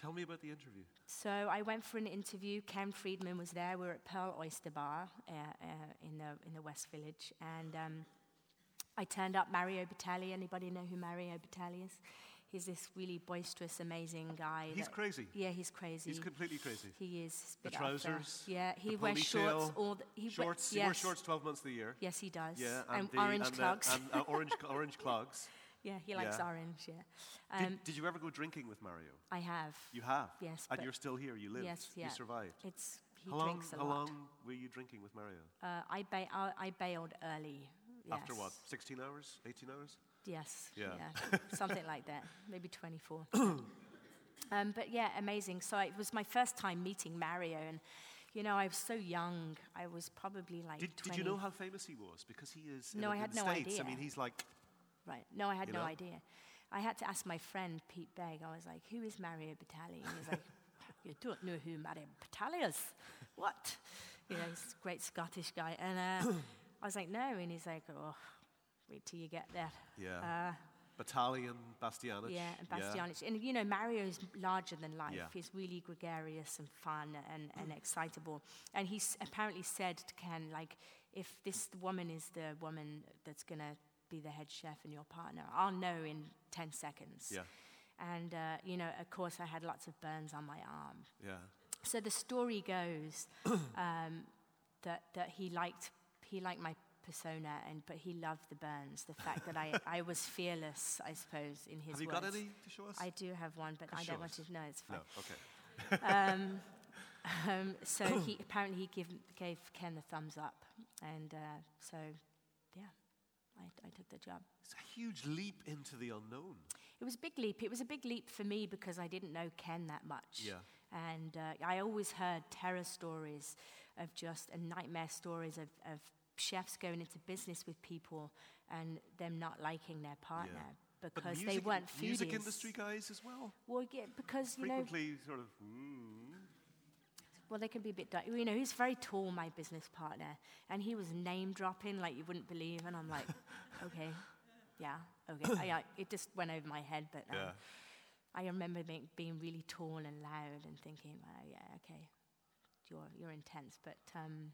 Tell me about the interview. so I went for an interview. Ken Friedman was there. We were at Pearl Oyster Bar uh, uh, in the in the West Village, and um, I turned up. Mario Batali. Anybody know who Mario Batali is? He's this really boisterous, amazing guy. He's that- crazy. Yeah, he's crazy. He's completely crazy. he is. The bit out there. trousers, Yeah, he wears shorts all the. He Shorts. yes. He wears shorts 12 months of the year. Yes, he does. Yeah, and, the, orange and the- clogs. and, uh, orange, orange *laughs* clogs. yeah, he likes yeah. orange. Yeah. Did, Um, did you ever go drinking with Mario? I have. You have. Yes, And you're still here. You lived. Yes, yeah. You survived. It's he how long? drinks a how lot. long were you drinking with Mario? Uh, I, ba- I, I bailed early. Yes. After what? 16 hours? 18 hours? Yes. Yeah. *laughs* Something like that. Maybe 24. *clears throat* um, but yeah, amazing. So it was my first time meeting Mario, and you know, I was so young. I was probably like. Did, 20. did you know how famous he was? Because he is. No, the- I in had no States. idea. I mean, he's like. Right. No, I had no know? idea. I had to ask my friend Pete Begg. I was like, "Who is Mario Batali?" And he's like, *laughs* "You don't know who Mario Batali is? What?" You know, he's a great Scottish guy. And uh, *clears throat* I was like, "No," and he's like, "Oh, wait till you get there." Yeah. Uh, Batali, Bastianich. yeah, and Bastianich. And you know, Mario's larger than life. Yeah. He's really gregarious and fun and, and excitable. And he's apparently said to Ken, like, if this woman is the woman that's going to be the head chef and your partner, I'll know in 10 seconds. Yeah. And, uh, you know, of course, I had lots of burns on my arm. Yeah. So the story goes *coughs* um, that, that he, liked, he liked my persona, and, but he loved the burns, the fact that I, *laughs* I was fearless, I suppose, in his Have you words. got any to show us? I do have one, but I don't want to. No, it's no. fine. Okay. Um, *laughs* um, so he *coughs* apparently he give, gave Ken the thumbs up, and uh, so yeah, I, I took the job. It's a huge leap into the unknown. It was a big leap. It was a big leap for me because I didn't know Ken that much. Yeah. And uh, I always heard terror stories of just and nightmare stories of, of chefs going into business with people and them not liking their partner But because they weren't foodies. music industry guys as well. Well, yeah, because you know Frequently, sort of. Mm, Well, they can be a bit. Di- you know, he's very tall, my business partner, and he was name dropping like you wouldn't believe, and I'm like, *laughs* okay, yeah, okay. I, I, it just went over my head, but um, yeah. I remember being, being really tall and loud and thinking, well, yeah, okay, you're you're intense, but um,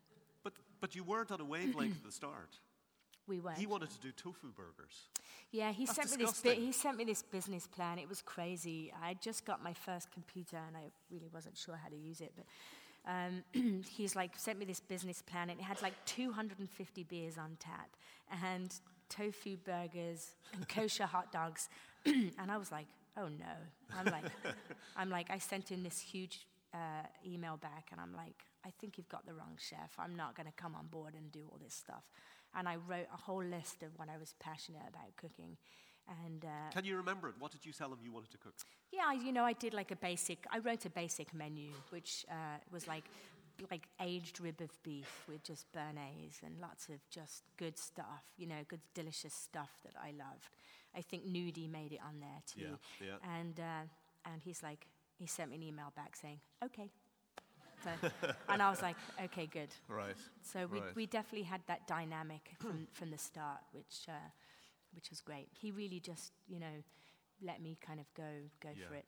But you weren't on a wavelength at the start. *clears throat* we weren't. He wanted to do tofu burgers. Yeah, he That's sent me this. Bi- he sent me this business plan. It was crazy. I just got my first computer, and I really wasn't sure how to use it. But um, *clears throat* he's like sent me this business plan, and it had like 250 beers on tap, and tofu burgers and *laughs* kosher hot dogs, *clears throat* and I was like, oh no. I'm like, *laughs* I'm like, I sent him this huge uh, email back, and I'm like, I think you've got the wrong chef. I'm not going to come on board and do all this stuff. And I wrote a whole list of what I was passionate about cooking. And uh, Can you remember it? What did you tell him you wanted to cook? yeah, you know, I did like a basic, I wrote a basic menu, which uh, was like, like aged rib of beef with just béarnaise and lots of just good stuff, you know, good delicious stuff that I loved. I think Nudie made it on there too. Yeah, yeah. And, uh, and he's like, he sent me an email back saying, okay. So, and I was like, okay, good. Right. So we, Right. we definitely had that dynamic from, from the start, which, uh, which was great. He really just, you know, let me kind of go, go Yeah. for it.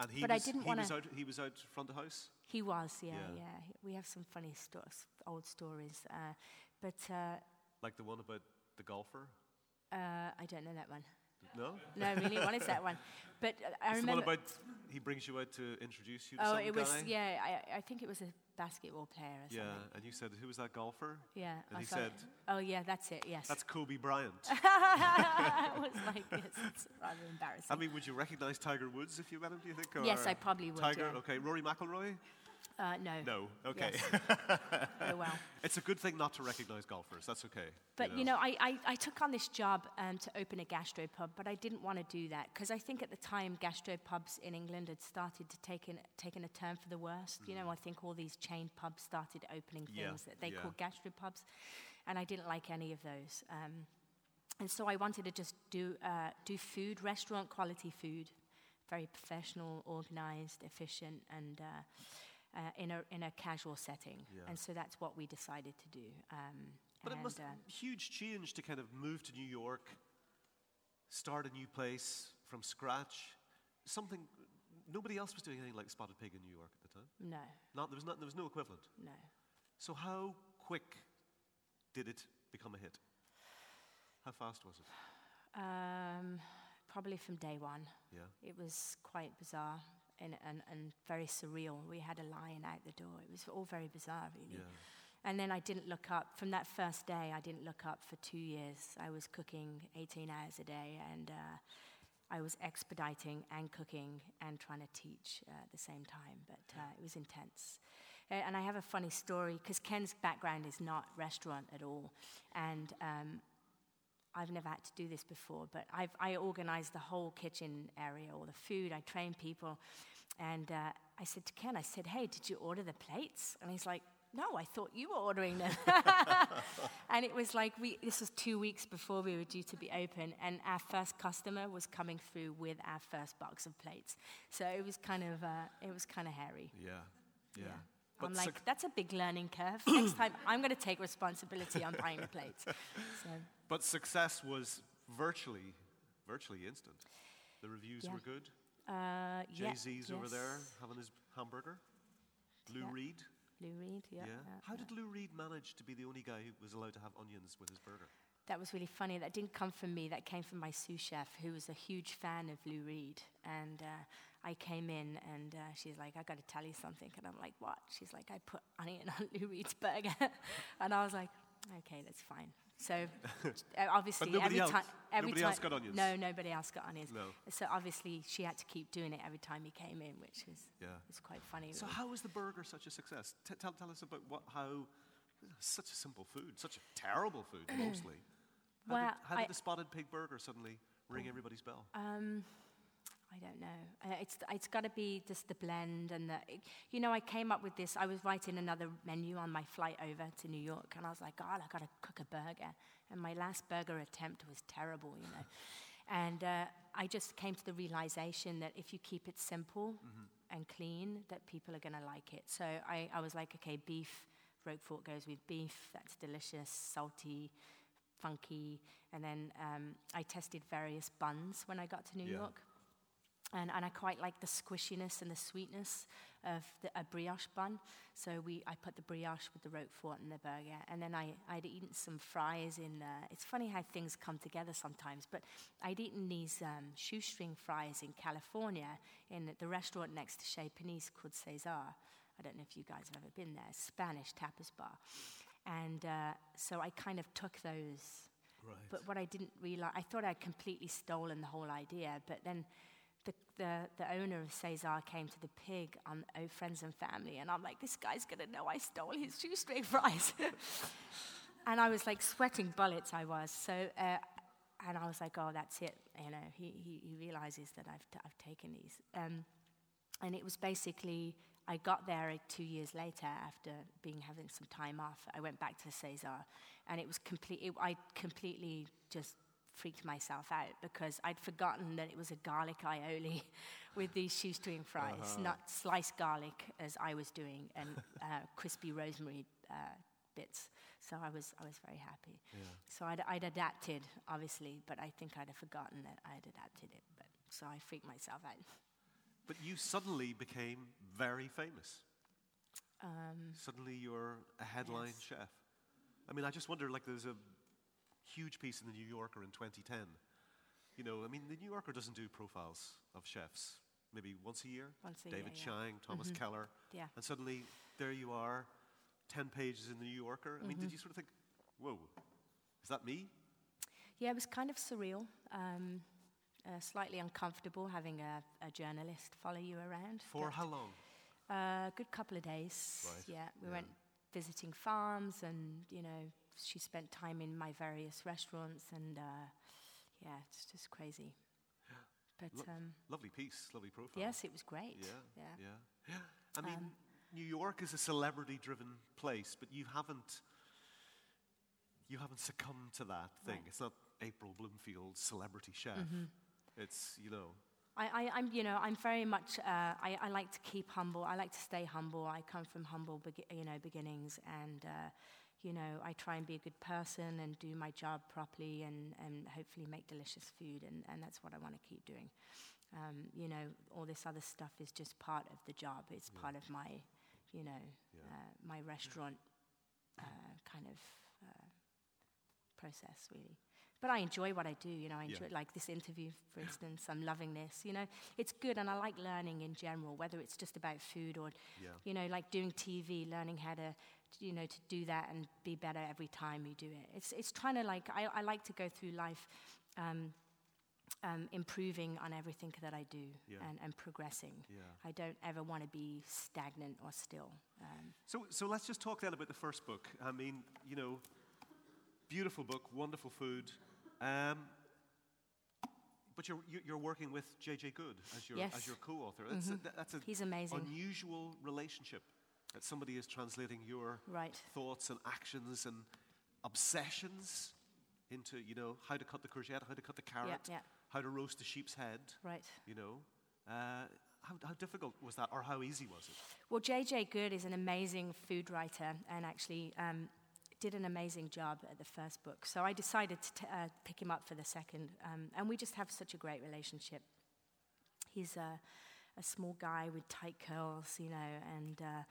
And he But I didn't was out. He was out front of house. He was, yeah, Yeah. yeah. We have some funny sto- old stories. Uh, but uh, Like the one about the golfer. uh, I don't know that one. No? No, really, what is that one? But uh, I It's remember. about he brings you out to introduce you to oh, some it was guy. yeah. I, I think it was a basketball player or Yeah, something. and you said, who was that golfer? Yeah. And I he said, Oh yeah, that's it. Yes. that's Kobe Bryant. *laughs* I was like, yes, it's rather embarrassing. I mean, would you recognize Tiger Woods if you met him, do you think? yes, I probably would. Tiger, yeah. okay. Rory McIlroy? Uh, no. No, okay. Yes. *laughs* oh well. it's a good thing not to recognize golfers. That's okay. But you know, I, I, I took on this job um, to open a gastropub, but I didn't want to do that because I think at the time gastropubs in England had started to take in, taken a turn for the worst. You know, I think all these chain pubs started opening Mm. Yeah, things that they yeah. call gastropubs, and I didn't like any of those. Um, and so I wanted to just do uh, do food, restaurant quality food, very professional, organized, efficient, and. Uh, uh, in a in a casual setting, Yeah. and so that's what we decided to do. Um, But it and, must uh, huge change to kind of move to New York, start a new place from scratch. Something nobody else was doing anything like Spotted Pig in New York at the time. no, Not, there was not, there was no equivalent. no. So how quick did it become a hit? How fast was it? Um, probably from day one. Yeah. It was quite bizarre and, and, and very surreal. We had a lion out the door. It was all very bizarre, really. Yeah. And then I didn't look up. From that first day, I didn't look up for two years. I was cooking 18 hours a day, and uh, I was expediting and cooking and trying to teach uh, at the same time. But uh, it was intense. And I have a funny story because Ken's background is not restaurant at all. And um, I've never had to do this before, but I've, I organized the whole kitchen area, all the food. I train people. And uh, I said to Ken, I said, hey, did you order the plates? And he's like, no, I thought you were ordering them. *laughs* and it was like, we, this was two weeks before we were due to be open, and our first customer was coming through with our first box of plates. So it was kind of, uh, it was kind of hairy. Yeah. Yeah. Yeah. But I'm like, suc- that's a big learning curve. *coughs* Next time, I'm going to take responsibility on buying the plates. *laughs* So, but success was virtually, virtually instant. The reviews Yeah. were good. uh, Jay yeah, Z's over there having his hamburger. Lou Yeah. Reed. Lou Reed, yeah. Yeah. yeah, How yeah. did Lou Reed manage to be the only guy who was allowed to have onions with his burger? That was really funny. That didn't come from me. That came from my sous chef, who was a huge fan of Lou Reed. And uh, I came in, and uh, she's like, "I got to tell you something." And I'm like, "What?" She's like, "I put onion *laughs* on Lou Reed's burger," *laughs* and I was like, "Okay, that's fine." So *laughs* uh, obviously, nobody every else- time, every nobody time, else got onions? No, nobody else got onions. No. So obviously, she had to keep doing it every time he came in, which was Yeah. was quite funny. So really. how was the burger such a success? T- tell, tell us about what, how, such a simple food, such a terrible food mostly. *clears throat* How, Well, did, how did I- the spotted pig burger suddenly ring everybody's bell? Um, I don't know. It's it's got to be just the blend and the. You know, I came up with this. I was writing another menu on my flight over to New York, and I was like, God, I've got to cook a burger. And my last burger attempt was terrible, you know. *laughs* and uh, I just came to the realization that if you keep it simple and clean, that people are going to like it. So I, I was like, okay, beef. Roquefort goes with beef. That's delicious, salty, funky. And then um, I tested various buns when I got to New Yeah. York. And, and I quite like the squishiness and the sweetness of the, a brioche bun. So we, I put the brioche with the Roquefort in the burger. And then I, I'd eaten some fries in, uh, it's funny how things come together sometimes, but I'd eaten these um, shoestring fries in California in the restaurant next to Chez Panisse called Cesar. I don't know if you guys have ever been there, Spanish tapas bar. And uh, so I kind of took those Right. but what I didn't realize, I thought I'd completely stolen the whole idea. But then the, the, owner of Cesar came to the pig on Oh Friends and Family, and I'm like, this guy's gonna know I stole his shoestring fries. *laughs* and I was like sweating bullets, I was. So, uh, and I was like, oh, that's it. You know, he, he, he realizes that I've, t- I've taken these. Um, and it was basically, I got there two years later after being having some time off. I went back to Cesar, and it was complete. It, I completely just freaked myself out because I'd forgotten that it was a garlic aioli *laughs* with these shoestring fries, not sliced garlic as I was doing, and uh, crispy rosemary uh, bits. So I was, I was very happy. So I'd, I'd adapted, obviously, but I think I'd have forgotten that I'd adapted it. But so I freaked myself out. But you suddenly became very famous. Um, Suddenly you're a headline Yes. chef. I mean, I just wonder, like, there's a huge piece in the New Yorker in 2010 you know, I mean, the New Yorker doesn't do profiles of chefs maybe once a year. Once a David year, yeah. Chang, Thomas Keller, Yeah. and suddenly there you are, ten pages in the New Yorker. I mean, Mm-hmm. did you sort of think, whoa, is that me? Yeah, it was kind of surreal, um, uh, slightly uncomfortable having a, a journalist follow you around. For but, how long? uh, a good couple of days. Right, Yeah, we yeah. went visiting farms, and you know, she spent time in my various restaurants, and uh, yeah, it's just crazy. But Look- um, Lovely piece, lovely profile. yes, it was great. Yeah, yeah. yeah, yeah. I mean, Um, New York is a celebrity-driven place, but you haven't, you haven't succumbed to that thing. Right. It's not April Bloomfield, celebrity chef. Mm-hmm. It's you know, I, I, I'm, you know, I'm very much. Uh, I, I like to keep humble. I like to stay humble. I come from humble, begi- you know, beginnings, and uh, you know, I try and be a good person and do my job properly, and, and hopefully make delicious food, and, and that's what I want to keep doing. Um, you know, all this other stuff is just part of the job. It's part of my, you know, Yeah. uh, my restaurant uh, kind of uh, process, really. But I enjoy what I do, you know, I Yeah. enjoy, like this interview, for instance, I'm loving this, you know. It's good, and I like learning in general, whether it's just about food or, Yeah. you know, like doing TV, learning how to, you know, to do that and be better every time you do it. It's, it's trying to like, I, I like to go through life um, um, improving on everything that I do Yeah. and, and progressing. yeah. I don't ever want to be stagnant or still. Um, So, so let's just talk then about the first book. I mean, you know, beautiful book, wonderful food. Um, but you're, you- you're working with J.J. Goode as your, Yes. as your co-author. That's, a, that's a he's amazing. unusual relationship that somebody is translating your Right. thoughts and actions and obsessions into, you know, how to cut the courgette, how to cut the carrot, yeah. how to roast a sheep's head, Right. you know. Uh, how, how difficult was that, or how easy was it? Well, JJ Goode is an amazing food writer and actually um, did an amazing job at the first book. So I decided to t- uh, pick him up for the second. Um, and we just have such a great relationship. He's a, a small guy with tight curls, you know, and uh,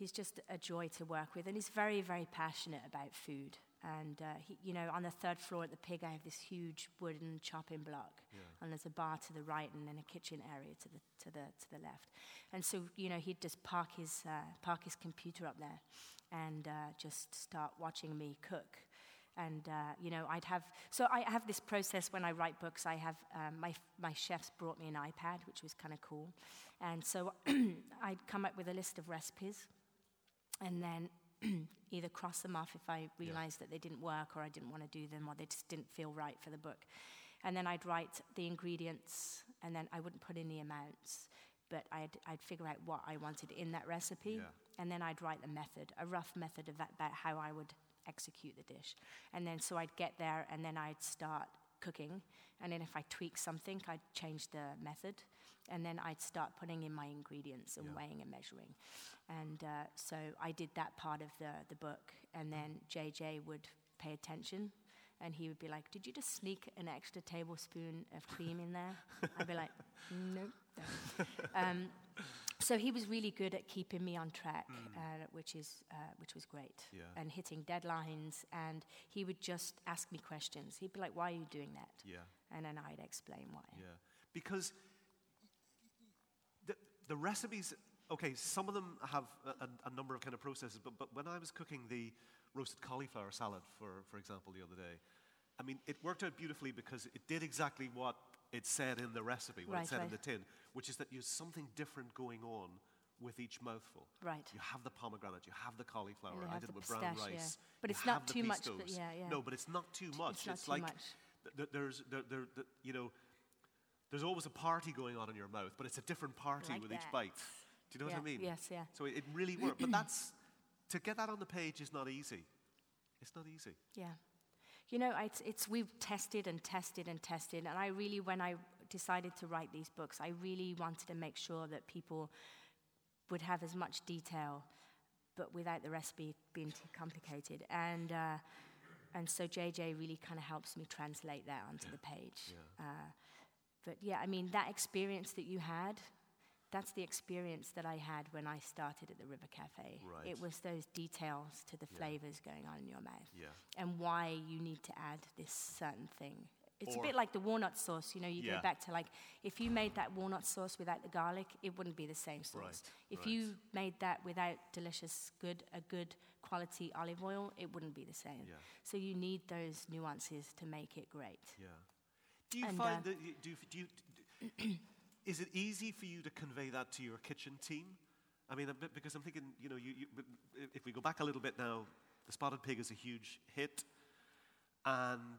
he's just a joy to work with. And he's very, very passionate about food. And, uh, he, you know, on the third floor at the pig, I have this huge wooden chopping block. And there's a bar to the right and then a kitchen area to the, to the, to the left. And so, you know, he'd just park his, uh, park his computer up there and uh, just start watching me cook. And, uh, you know, I'd have, so I have this process when I write books. I have, um, my, my chefs brought me an iPad, which was kind of cool. And so *clears throat* I'd come up with a list of recipes and then *clears throat* either cross them off if I realized that they didn't work or I didn't want to do them or they just didn't feel right for the book. And then I'd write the ingredients and then I wouldn't put in the amounts, but I'd, I'd figure out what I wanted in that recipe. Yeah. And then I'd write the method, a rough method of that, about how I would execute the dish. And then so I'd get there and then I'd start cooking. And then if I tweak something, I'd change the method. And then I'd start putting in my ingredients and Yeah. weighing and measuring. And uh, so I did that part of the, the book. And then JJ would pay attention. And he would be like, Did you just sneak an extra tablespoon of cream in there? *laughs* I'd be like, Nope. no." Um, so he was really good at keeping me on track, uh, which, is, uh, which was great. Yeah. And hitting deadlines. And he would just ask me questions. He'd be like, Why are you doing that? Yeah. And then I'd explain why. Yeah, because the, recipes, okay, some of them have a, a, a number of kind of processes, but, but when I was cooking the roasted cauliflower salad, for, for example, the other day, I mean, it worked out beautifully because it did exactly what it said in the recipe, what Right, it said in the tin, which is that there's something different going on with each mouthful. Right. You have the pomegranate, you have the cauliflower, you I did it with brown rice. But you it's not have too much, but yeah, yeah. No, but it's not too much. It's not too like much. th- th- there's, there, there, th- you know, there's always a party going on in your mouth, but it's a different party Like with each bite. Do you know yeah. what I mean? Yes, yeah. So it, it really worked. but that's, to get that on the page is not easy. It's not easy. Yeah. You know, it's, it's, we've tested and tested and tested, and I really, when I decided to write these books, I really wanted to make sure that people would have as much detail, but without the recipe being too complicated. And, uh, and so JJ really kind of helps me translate that onto the page. Yeah. Uh, but yeah, I mean, that experience that you had, that's the experience that I had when I started at the River Cafe. Right. It was those details to the Yeah. flavors going on in your mouth Yeah. and why you need to add this certain thing It's Or- a bit like the walnut sauce. You know, you Yeah. go back to like if you made that walnut sauce without the garlic, it wouldn't be the same sauce. Right, If right. you made that without delicious, good, a good quality olive oil, it wouldn't be the same. So you need those nuances to make it great. Yeah. Do you And, find uh, that do, you, do you, *clears throat* is it easy for you to convey that to your kitchen team? I mean, because I'm thinking, you know, you, you, if we go back a little bit now, the spotted pig is a huge hit, and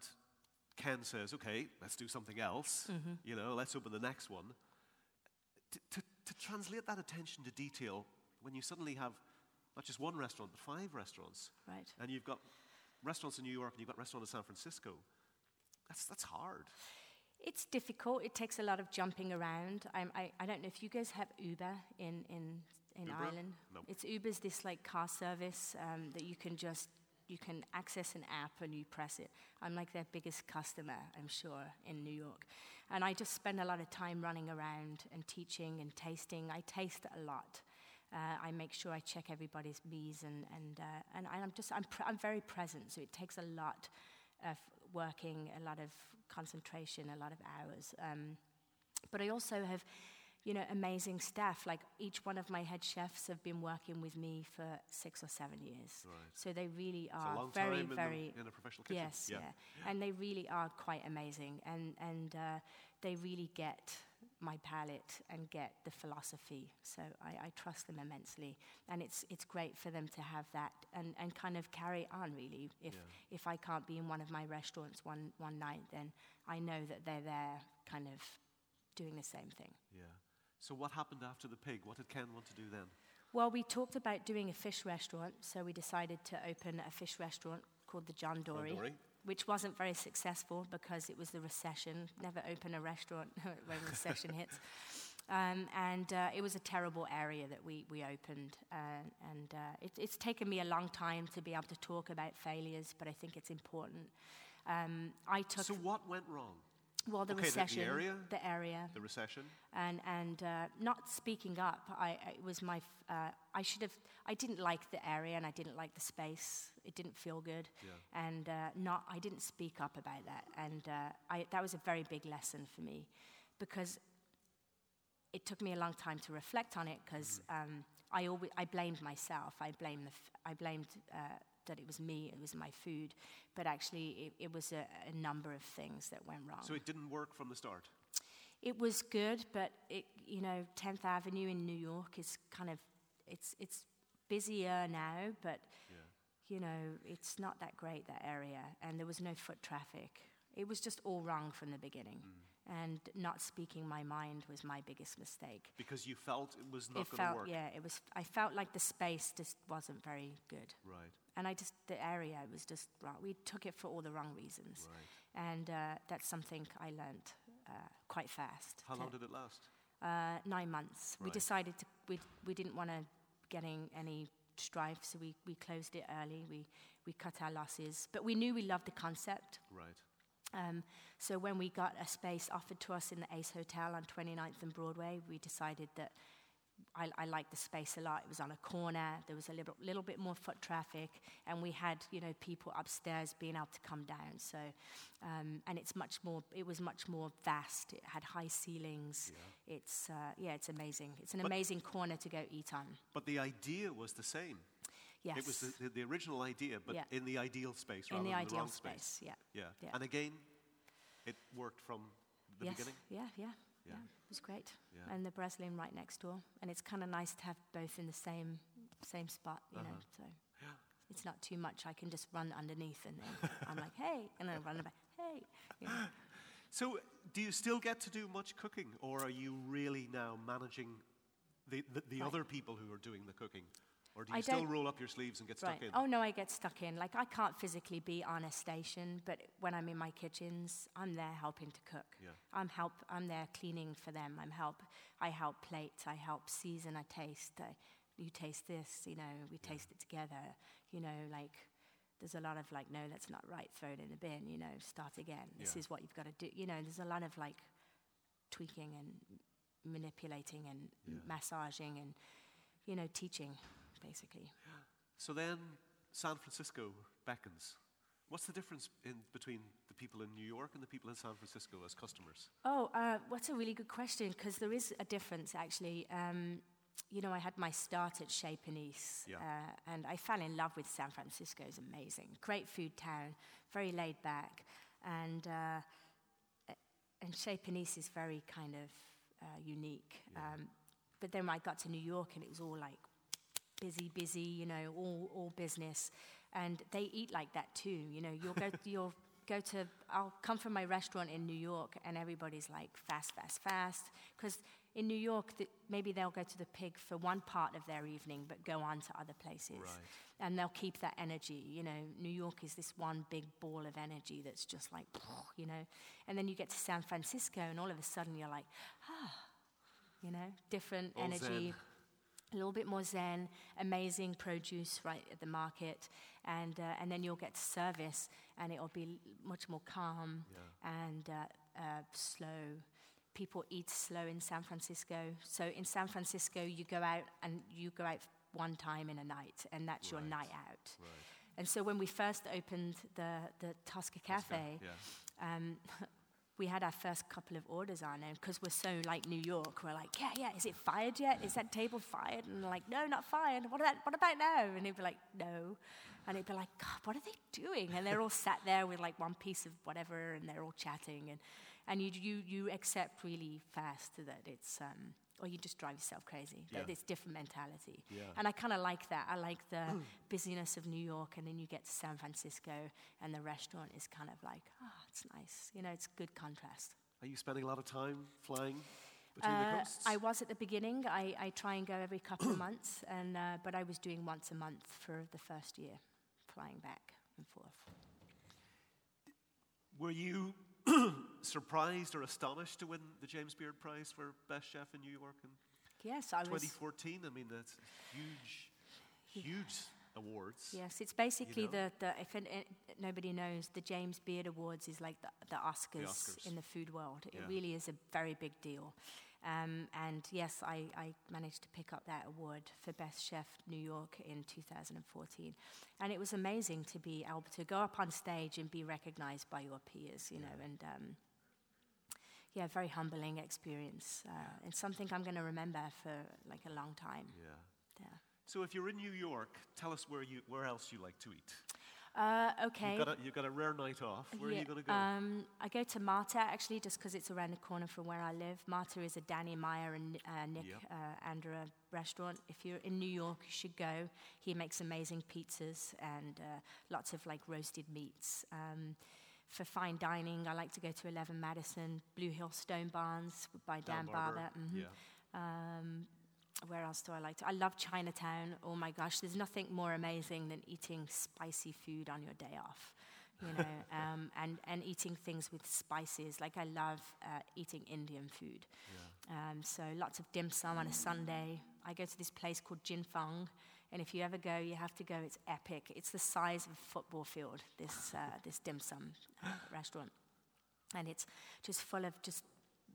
Ken says, "Okay, let's do something else. Mm-hmm. You know, let's open the next one." To, to, to translate that attention to detail when you suddenly have not just one restaurant but five restaurants, Right. and you've got restaurants in New York and you've got restaurants in San Francisco, that's that's hard. It's difficult. It takes a lot of jumping around. I'm, I, I don't know if you guys have Uber in, in, in Uber? Ireland. No. It's Uber's this like car service um, that you can just you can access an app and you press it. I'm like their biggest customer, I'm sure, in New York. And I just spend a lot of time running around and teaching and tasting. I taste a lot. Uh, I make sure I check everybody's bees and and uh, and I'm just I'm pr- I'm very present. So it takes a lot of working, a lot of concentration, a lot of hours. Um, but I also have, you know, amazing staff. Like each one of my head chefs have been working with me for six or seven years. Right. So they really are very, in, the- very in a professional kitchen. Yes, yeah. And they really are quite amazing. And, and uh, they really get my palate and get the philosophy. So I, I trust them immensely. And it's, it's great for them to have that and, and kind of carry on, really. If, Yeah. if I can't be in one of my restaurants one, one night, then I know that they're there kind of doing the same thing. Yeah. So what happened after the pig? What did Ken want to do then? Well, we talked about doing a fish restaurant, so we decided to open a fish restaurant called the John Dory, Dory. Which wasn't very successful because it was the recession. Never open a restaurant *laughs* when the recession hits. Um, and uh, it was a terrible area that we, we opened. Uh, and uh, it, it's taken me a long time to be able to talk about failures, but I think it's important. Um, I took, So what went wrong? Well, the okay, the- the recession, area? the area, The recession? and and uh, not speaking up. I, I it was my f- uh, I should have. I didn't like the area and I didn't like the space. It didn't feel good, Yeah. and uh, not I didn't speak up about that. And uh, I, that was a very big lesson for me, because it took me a long time to reflect on it. Because um, I always I blamed myself. I blamed the f- I blamed. That it was me, it was my food, but actually it, it was a, a number of things that went wrong. So it didn't work from the start? It was good, but it, you know, 10th Avenue in New York is kind of, it's, it's busier now, but, Yeah. you know, it's not that great, that area. And there was no foot traffic. It was just all wrong from the beginning. Mm. And not speaking my mind was my biggest mistake. Because you felt it was not going to felt, work? yeah, it was, I felt like the space just wasn't very good. Right, And I just, the area was just wrong. We took it for all the wrong reasons. right. And uh, that's something I learned uh, quite fast. How long did it last? uh, nine months. We decided to, we, we didn't want to getting any strife, so we, we closed it early. We, we cut our losses. But we knew we loved the concept. Right. Um, so when we got a space offered to us in the Ace Hotel on 29th and Broadway, we decided that I, I liked the space a lot. It was on a corner. There was a little, little bit more foot traffic, and we had you know people upstairs being able to come down. So, um, and it's much more. It was much more vast. It had high ceilings. It's uh, yeah, it's amazing. It's an But- amazing corner to go eat on. But the idea was the same. Yes, It was the, the, the original idea, but Yeah. in the ideal space in rather the than ideal wrong space. Yeah. Yeah. Yeah. And again, it worked from the yes. beginning? Yeah, yeah, yeah, Yeah. It was great. Yeah. And the Breslin right next door. And it's kind of nice to have both in the same same spot, you know. Uh-huh. So Yeah. it's not too much. I can just run underneath and then I'm like, hey, and then I run back, hey. You know. *laughs* So, do you still get to do much cooking, or are you really now managing the, the, the Right. other people who are doing the cooking? Or do you I still roll up your sleeves and get stuck Right. in? Oh no, I get stuck in. Like I can't physically be on a station, but when I'm in my kitchens, I'm there helping to cook. Yeah. I'm help. I'm there cleaning for them. I'm help. I help plate. I help season. I taste. I, you taste this. You know, we taste it together. You know, like there's a lot of like, no, that's not right. Throw it in the bin. You know, start again. This Yeah. is what you've got to do. You know, there's a lot of like tweaking and manipulating and Yeah. massaging and you know teaching, basically. So then, San Francisco beckons. What's the difference in between the people in New York and the people in San Francisco as customers? Oh, uh, what's a really good question because there is a difference actually. Um, you know, I had my start at Chez Panisse, Yeah. uh, and I fell in love with San Francisco. It's amazing, great food town, very laid back, and uh, and Chez Panisse is very kind of uh, unique. Um, but then I got to New York, and it was all like busy, busy, you know, all, all business. And they eat like that too. You know, you'll go, *laughs* you'll go to, I'll come from my restaurant in New York and everybody's like fast, fast, fast. Because in New York, the, maybe they'll go to the pig for one part of their evening, but go on to other places. Right. And they'll keep that energy. You know, New York is this one big ball of energy that's just like, *laughs* you know. And then you get to San Francisco and all of a sudden you're like, ah, you know, different All energy zen. A little bit more zen, amazing produce right at the market, and uh, and then you'll get service, and it'll be much more calm and uh, uh, slow. People eat slow in San Francisco. So in San Francisco, you go out and you go out one time in a night, and that's your night out. And so when we first opened the the Tosca Cafe, Yeah. um, we had our first couple of orders on, and because we're so like New York, we're like, yeah, yeah, is it fired yet? Is that table fired? And like, no, not fired. What about, what about now? And they'd be like, no. And they'd be like, God, what are they doing? And they're all sat there with like one piece of whatever, and they're all chatting, and and you you you accept really fast that it's. Um, or you just drive yourself crazy. Yeah. it's different mentality. Yeah. And I kind of like that. I like the *clears throat* busyness of New York, and then you get to San Francisco, and the restaurant is kind of like, oh, it's nice. You know, it's good contrast. Are you spending a lot of time flying between the Uh, coasts? I was at the beginning. I, I try and go every couple of *clears throat* months, and uh, but I was doing once a month for the first year, flying back and forth. Were you *clears throat* surprised or astonished to win the James Beard Prize for Best Chef in New York in Yes, I was. 2014? I mean, that's huge, huge awards. Yes, it's basically know? the, the if it, nobody knows, the James Beard Awards is like the, the, Oscars, Oscars. in the food world. It Yeah. really is a very big deal. Um, and yes, I, I managed to pick up that award for Best Chef New York in 2014. And it was amazing to be able to go up on stage and be recognized by your peers, you know, and um, yeah, very humbling experience. Uh, and something I'm going to remember for like a long time. Yeah. Yeah. So if you're in New York, tell us where you where else you like to eat. Uh, okay. You've got a, you've got a rare night off. Where are you going to go? Um, I go to Marta actually, just because it's around the corner from where I live. Marta is a Danny Meyer and uh, Nick Yep. uh, Anderer restaurant. If you're in New York, you should go. He makes amazing pizzas and uh, lots of like roasted meats. Um, for fine dining, I like to go to 11 Madison, Blue Hill Stone Barns by Dan, Barber. mhm. Yeah. Um, where else do I like to? I love Chinatown. Oh my gosh, there's nothing more amazing than eating spicy food on your day off, you know, *laughs* um, and and eating things with spices. Like I love uh, eating Indian food. Um, so lots of dim sum on a Sunday. I go to this place called Jing Fong, and if you ever go, you have to go. It's epic. It's the size of a football field. This uh, this dim sum uh, restaurant, and it's just full of just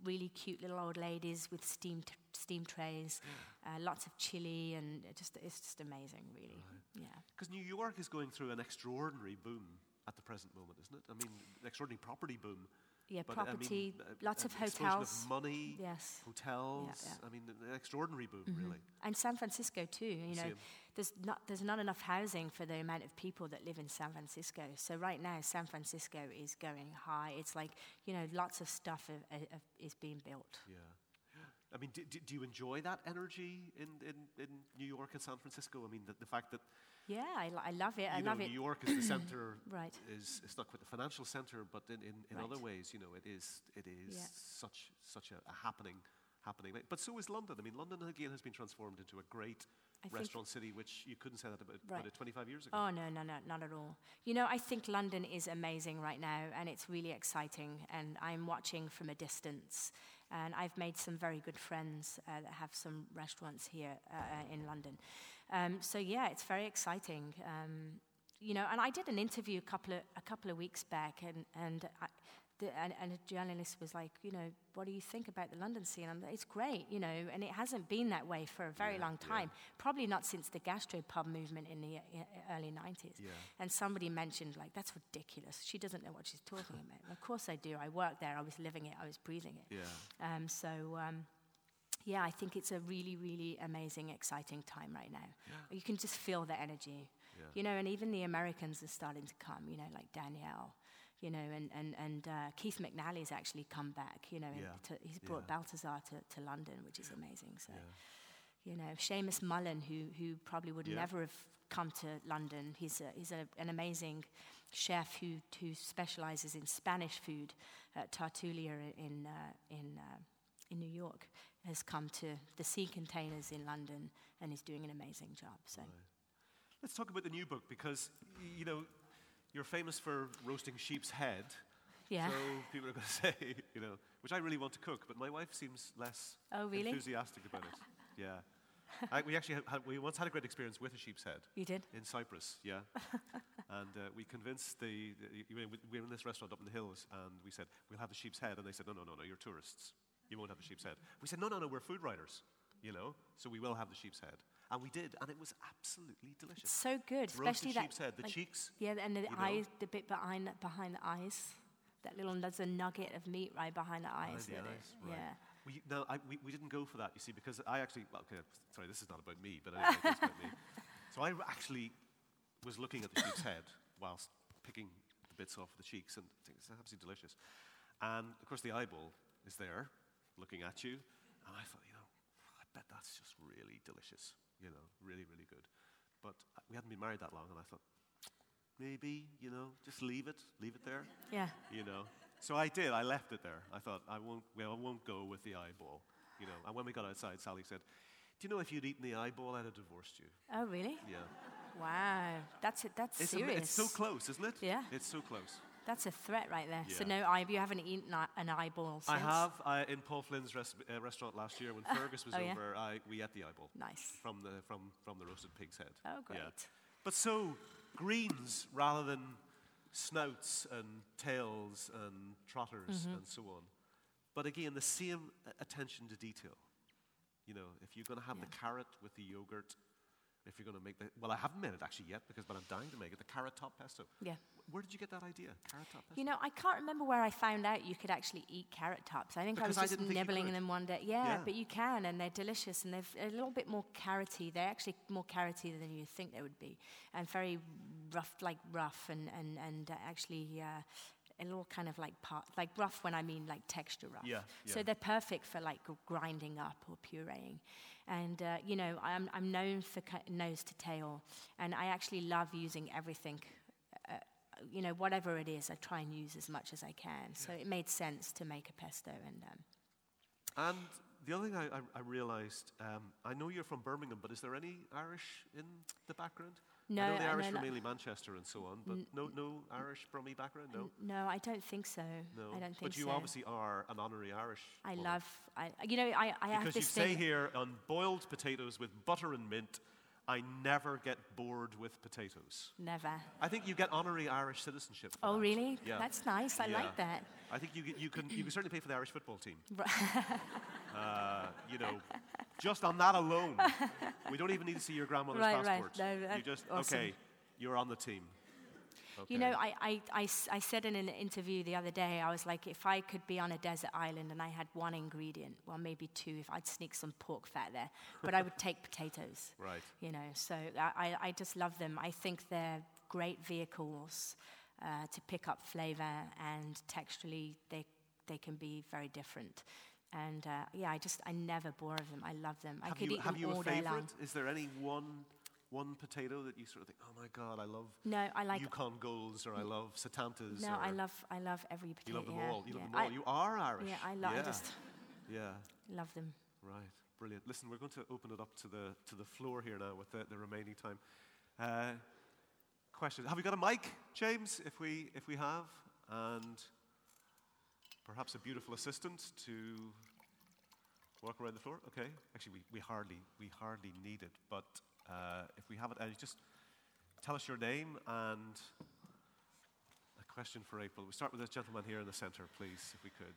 really cute little old ladies with steam t- steam trays, uh, lots of chili, and it just it's just amazing, really. Yeah. Because New York is going through an extraordinary boom at the present moment, isn't it? I mean, an extraordinary property boom. Yeah, But, I mean, property, uh, lots of hotels. Of money, Yes. hotels. yeah. Mm-hmm. I mean, an extraordinary boom, really. And San Francisco too. You know, there's not there's not enough housing for the amount of people that live in San Francisco. So right now, San Francisco is going high. It's like you know, lots of stuff of, of, is being built. Yeah. I mean, do, do, do you enjoy that energy in, in, in New York and San Francisco? I mean, the, the fact that Yeah, I, I love it. I you know, love New it. York is the center. *coughs* Right. Is it's not quite the financial center, but in, in, in Right. other ways, you know, it is it is Yeah. such such a, a happening happening. But so is London. I mean, London again has been transformed into a great I restaurant city, which you couldn't say that about, Right. about 25 years ago. Oh no, no, no, not at all. You know, I think London is amazing right now, and it's really exciting. And I'm watching from a distance, and I've made some very good friends uh, that have some restaurants here uh, in London. Um, so yeah, it's very exciting. Um, you know, and I did an interview a couple of a couple of weeks back, and and I, the, and, and a journalist was like, you know, what do you think about the London scene? I'm like, it's great, you know, and it hasn't been that way for a very Yeah, long yeah. time. Probably not since the gastropub movement in the uh, early 90s. Yeah. And somebody mentioned, like, that's ridiculous. She doesn't know what she's talking about. And of course I do. I work there. I was living it. I was breathing it. Yeah. Um, so, um, yeah, I think it's a really, really amazing, exciting time right now. You can just feel the energy. Yeah. You know, and even the Americans are starting to come, you know, like Danielle, you know, and, and, and uh, Keith McNally's actually come back, you know, Yeah. to, he's brought Yeah. Balthazar to, to London, which is amazing. So, Yeah. you know, Seamus Mullen, who, who probably would Yeah. never have come to London, he's, a, he's a, an amazing chef who, who specializes in Spanish food at Tertulia in, uh, in, uh, in New York, has come to the Sea Containers in London and is doing an amazing job. So, Let's talk about the new book because, you know, you're famous for roasting sheep's head. yeah. So people are going *laughs* to say, you know, which I really want to cook, but my wife seems less Oh, really? enthusiastic about it. *laughs* Yeah. I, we actually had, we once had a great experience with a sheep's head You did? in Cyprus, yeah. *laughs* and uh, we convinced the, the you know, we we were in this restaurant up in the hills, and we said we'll have the sheep's head, and they said no, no, no, no, you're tourists, you won't have the sheep's head. We said no, no, no, we're food writers, you know, so we will have the sheep's head, and we did, and it was absolutely delicious. So good, Roasted especially that. sheep's head, the like- cheeks. Yeah, and the you know. eyes, the bit behind behind the eyes, that little there's a nugget of meat right behind the behind eyes. the that it- eyes, right. Yeah. We, no, I, we, we didn't go for that, you see, because I actually, well, okay, sorry, this is not about me, but anyway, it's about me. *laughs* So I actually was looking at the sheep's head whilst picking the bits off the cheeks and it's absolutely delicious. And of course, the eyeball is there looking at you. And I thought, you know, I bet that's just really delicious, you know, really, really good. But uh, we hadn't been married that long, and I thought, maybe, you know, just leave it, leave it there Yeah. you know. So I did. I left it there. I thought I won't. Well, I won't go with the eyeball, you know. And when we got outside, Sally said, "Do you know if you'd eaten the eyeball, I'd have divorced you." Oh, really? Yeah. Wow. That's it. That's It's, am- serious. it's so close, isn't it? Yeah. It's so close. That's a threat right there. So Yeah. no, eye, you haven't eaten an eyeball since. I have uh, in Paul Flynn's res- uh, restaurant last year when *laughs* Fergus was Oh, yeah? over. I, we ate the eyeball Nice. from the from from the roasted pig's head. Oh, great. Yeah. But so greens rather than snouts and tails and trotters Mm-hmm. and so on. But again, the same attention to detail. You know, if you're going to have the carrot with the yogurt, if you're going to make the well, I haven't made it actually yet because but I'm dying to make it. The carrot top pesto. Yeah. Where did you get that idea? Carrot top. You know, I can't remember where I found out you could actually eat carrot tops. I think Because I was just didn't think you nibbling them one day. Yeah, Yeah. but you can, and they're delicious, and they're a little bit more carroty. They're actually more carroty than you think they would be, and very rough, like rough, and and and uh, actually. Uh, a little kind of like part, like rough when I mean like texture rough. Yeah, So they're perfect for like grinding up or pureeing. And, uh, you know, I'm, I'm known for nose to tail, and I actually love using everything you know, whatever it is, I try and use as much as I can. So it made sense to make a pesto. And um, And the other thing I, I, I realised, um, I know you're from Birmingham, but is there any Irish in the background? I No, know the I Irish know are mainly Manchester and so on, but no, no Irish Brummy background, no, no, I don't think so. no. I don't think so. but you so. obviously are an honorary Irish. I woman. love, I, you know, I, I have because this you say here on boiled potatoes with butter and mint, I never get bored with potatoes. Never. I think you get honorary Irish citizenship. Oh, that. really? Yeah. That's nice. I Yeah. like that. I think you, you can you can certainly pay for the Irish football team. *laughs* Uh, you know, just on that alone, we don't even need to see your grandmother's Right, right. passport. No, you just awesome. okay, you're on the team. You Okay. know, I said in an interview the other day, I was like, if I could be on a desert island and I had one ingredient, well, maybe two, if I'd sneak some pork fat there, but I would *laughs* take potatoes. Right. You know, so I, I I just love them. I think they're great vehicles uh, to pick up flavor, and texturally, they, they can be very different. And uh, yeah, I just, I never bore of them. I love them. I could you, eat have them you all a day long. favorite? Is there any one one potato that you sort of think, oh my god, I love No, I like Yukon Golds or I love Satantas? No, I love I love every potato. You love them yeah, all. You yeah. love them all. I, you are Irish. yeah, I love. Yeah. I just *laughs* yeah. love them. Right, brilliant. Listen, we're going to open it up to the to the floor here now with the, the remaining time. Uh, questions? Have we got a mic, James? If we if we have, and perhaps a beautiful assistant to walk around the floor. Okay. Actually, we, we hardly we hardly need it, but uh, if we have it, uh, just tell us your name and a question for April. We'll start with this gentleman here in the centre, please, if we could.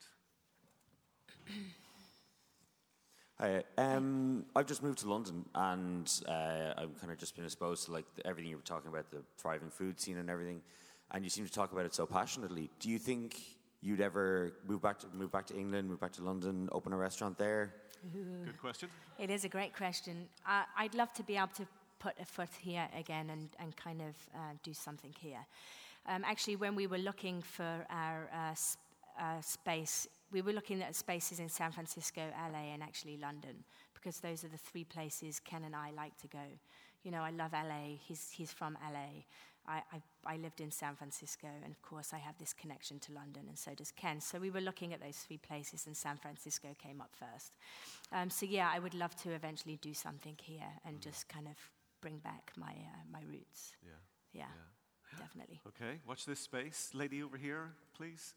Hi, um, I've just moved to London, and uh, I've kind of just been exposed to like everything you were talking about, the thriving food scene and everything. And you seem to talk about it so passionately. Do you think you'd ever move back to move back to England, move back to London, open a restaurant there? Good question. It is a great question. Uh, I'd love to be able to put a foot here again and, and kind of uh, do something here. Um, actually, when we were looking for our uh, sp- uh, space, we were looking at spaces in San Francisco, LA, and actually London, because those are the three places Ken and I like to go. You know, I love LA. He's, he's from LA. I, I, I lived in San Francisco, and of course, I have this connection to London, and so does Ken. So we were looking at those three places, and San Francisco came up first. Um, so yeah, I would love to eventually do something here and just kind of bring back my uh, my roots. Yeah. Yeah, Yeah. definitely. Okay, watch this space. Lady over here, please.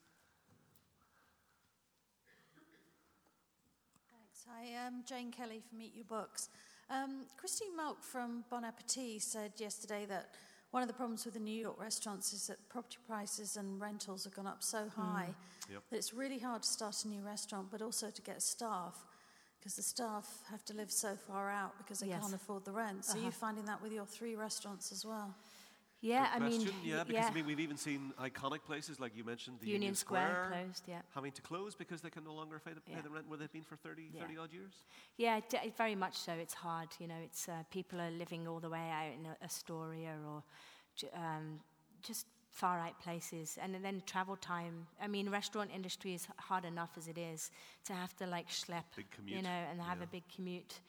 Thanks. Hi, I'm Jane Kelly from Eat Your Books. Um, Christine Muhlke from Bon Appetit said yesterday that one of the problems with the New York restaurants is that property prices and rentals have gone up so high Yep. that it's really hard to start a new restaurant, but also to get staff because the staff have to live so far out because they Yes. can't afford the rent. So Uh-huh. you're finding that with your three restaurants as well. Yeah, Good I mean, yeah, because I mean, we've even seen iconic places like you mentioned, the Union, Union, Square, closed. Yeah. having to close because they can no longer pay the, pay the rent where they've been for 30, Yeah. 30 odd years. Yeah, d- very much so. It's hard, you know. It's uh, people are living all the way out in Astoria or j- um, just far out places, and then travel time. I mean, restaurant industry is hard enough as it is to have to like schlep, you know, and have yeah. a big commute.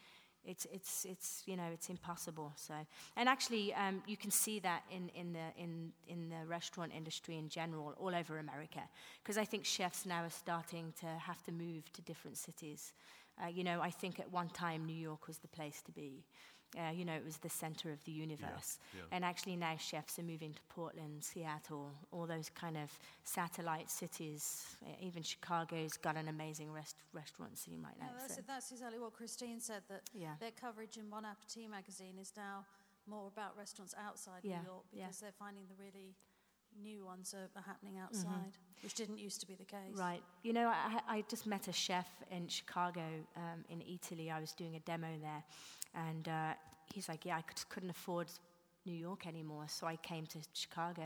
It's it's it's you know it's impossible. So, and actually, um, you can see that in in the in in the restaurant industry in general, all over America, because I think chefs now are starting to have to move to different cities. Uh, you know, I think at one time New York was the place to be. Uh, you know, it was the center of the universe. yeah. And actually now chefs are moving to Portland, Seattle, all those kind of satellite cities. Uh, Even Chicago's got an amazing rest- restaurant scene right now. No, that's, so- that's exactly what Christine said, that Yeah. their coverage in Bon Appetit magazine is now more about restaurants outside Yeah, New York yeah. because they're finding the really new ones are, are happening outside, which didn't used to be the case. Mm-hmm. Right. You know, I, I just met a chef in Chicago, um, in Italy. I was doing a demo there. And uh, he's like, Yeah, I could, couldn't afford New York anymore. So I came to Chicago.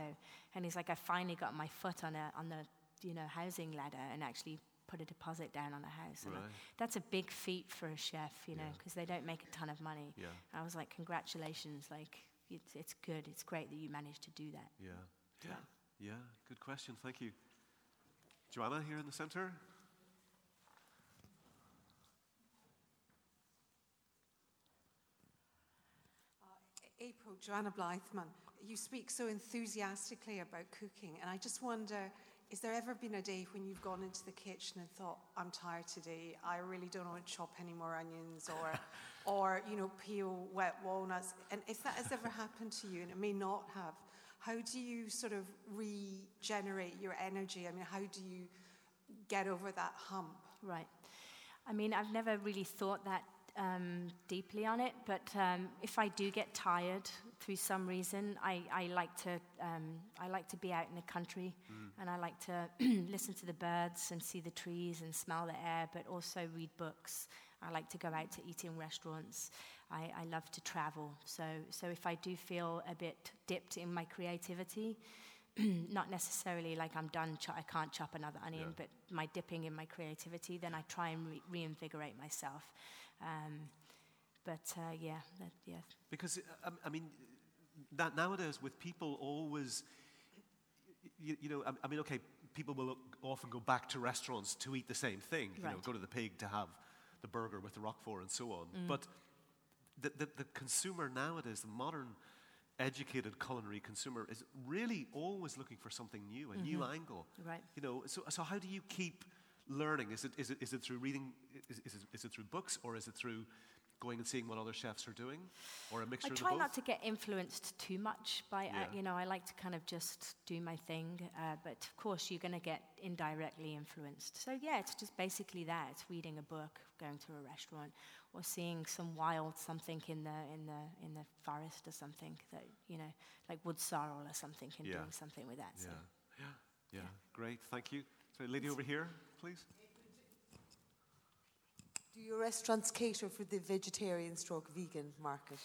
And he's like, I finally got my foot on, a, on the you know, housing ladder and actually put a deposit down on a house. And I- that's a big feat for a chef, you know, Yeah. because they don't make a ton of money. Yeah. I was like, Congratulations. Like, it's, it's good. It's great that you managed to do that. Yeah. Yeah. Yeah, good question. Thank you. Joanna here in the center. April, Joanna Blythman, you speak so enthusiastically about cooking, and I just wonder is there ever been a day when you've gone into the kitchen and thought, I'm tired today, I really don't want to chop any more onions or, *laughs* or you know, peel wet walnuts? And if that has ever happened to you, and it may not have, how do you sort of regenerate your energy? I mean, how do you get over that hump? Right. I mean, I've never really thought that um, deeply on it, but um, if I do get tired through some reason, I, I like to um, I like to be out in the country, and I like to *clears throat* listen to the birds and see the trees and smell the air, but also read books. I like to go out to eat in restaurants. I, I love to travel. So so if I do feel a bit dipped in my creativity, *clears throat* not necessarily like I'm done, cho- I can't chop another onion, Yeah. but my dipping in my creativity, then I try and re- reinvigorate myself. Um, but uh, yeah, that, yeah, Because, uh, I, mean, that nowadays with people always, you, you know, I, mean, okay, people will often go back to restaurants to eat the same thing. You know, go to the pig to have the burger with the roquefort and so on. Mm. But the, the, the consumer nowadays, the modern educated culinary consumer, is really always looking for something new, a new angle. Mm-hmm. Right. You know, so, so how do you keep learning? Is it, is it, is it through reading, is, is, it, is it through books, or is it through going and seeing what other chefs are doing, or a mixture I of the try not to get influenced too much by, uh, you know, I like to kind of just do my thing. Uh, but of course, you're going to get indirectly influenced. So yeah, it's just basically that. It's reading a book, going to a restaurant, or seeing some wild something in the in the in the forest or something that you know, like wood sorrel or something, and Yeah. doing something with that. So. Yeah. Yeah, great. Thank you. So, lady over here, please. Do your restaurants cater for the vegetarian stroke vegan market?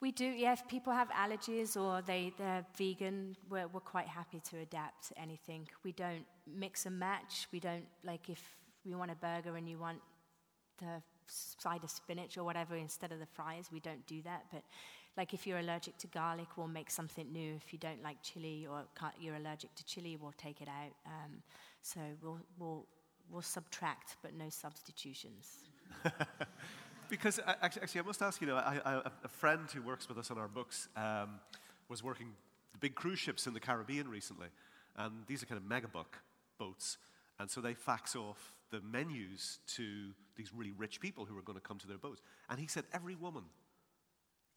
We do, yeah. If people have allergies or they, they're vegan, we're, we're quite happy to adapt to anything. We don't mix and match. We don't, like, if we want a burger and you want the side of spinach or whatever instead of the fries, we don't do that. But, like, if you're allergic to garlic, we'll make something new. If you don't like chili or can't, you're allergic to chili, we'll take it out. Um, so we'll, we'll, we'll subtract, but no substitutions. *laughs* Because actually, actually, I must ask you, know, I, I, a friend who works with us on our books um, was working the big cruise ships in the Caribbean recently, and these are kind of megabuck boats, and so they fax off the menus to these really rich people who are going to come to their boats. And he said every woman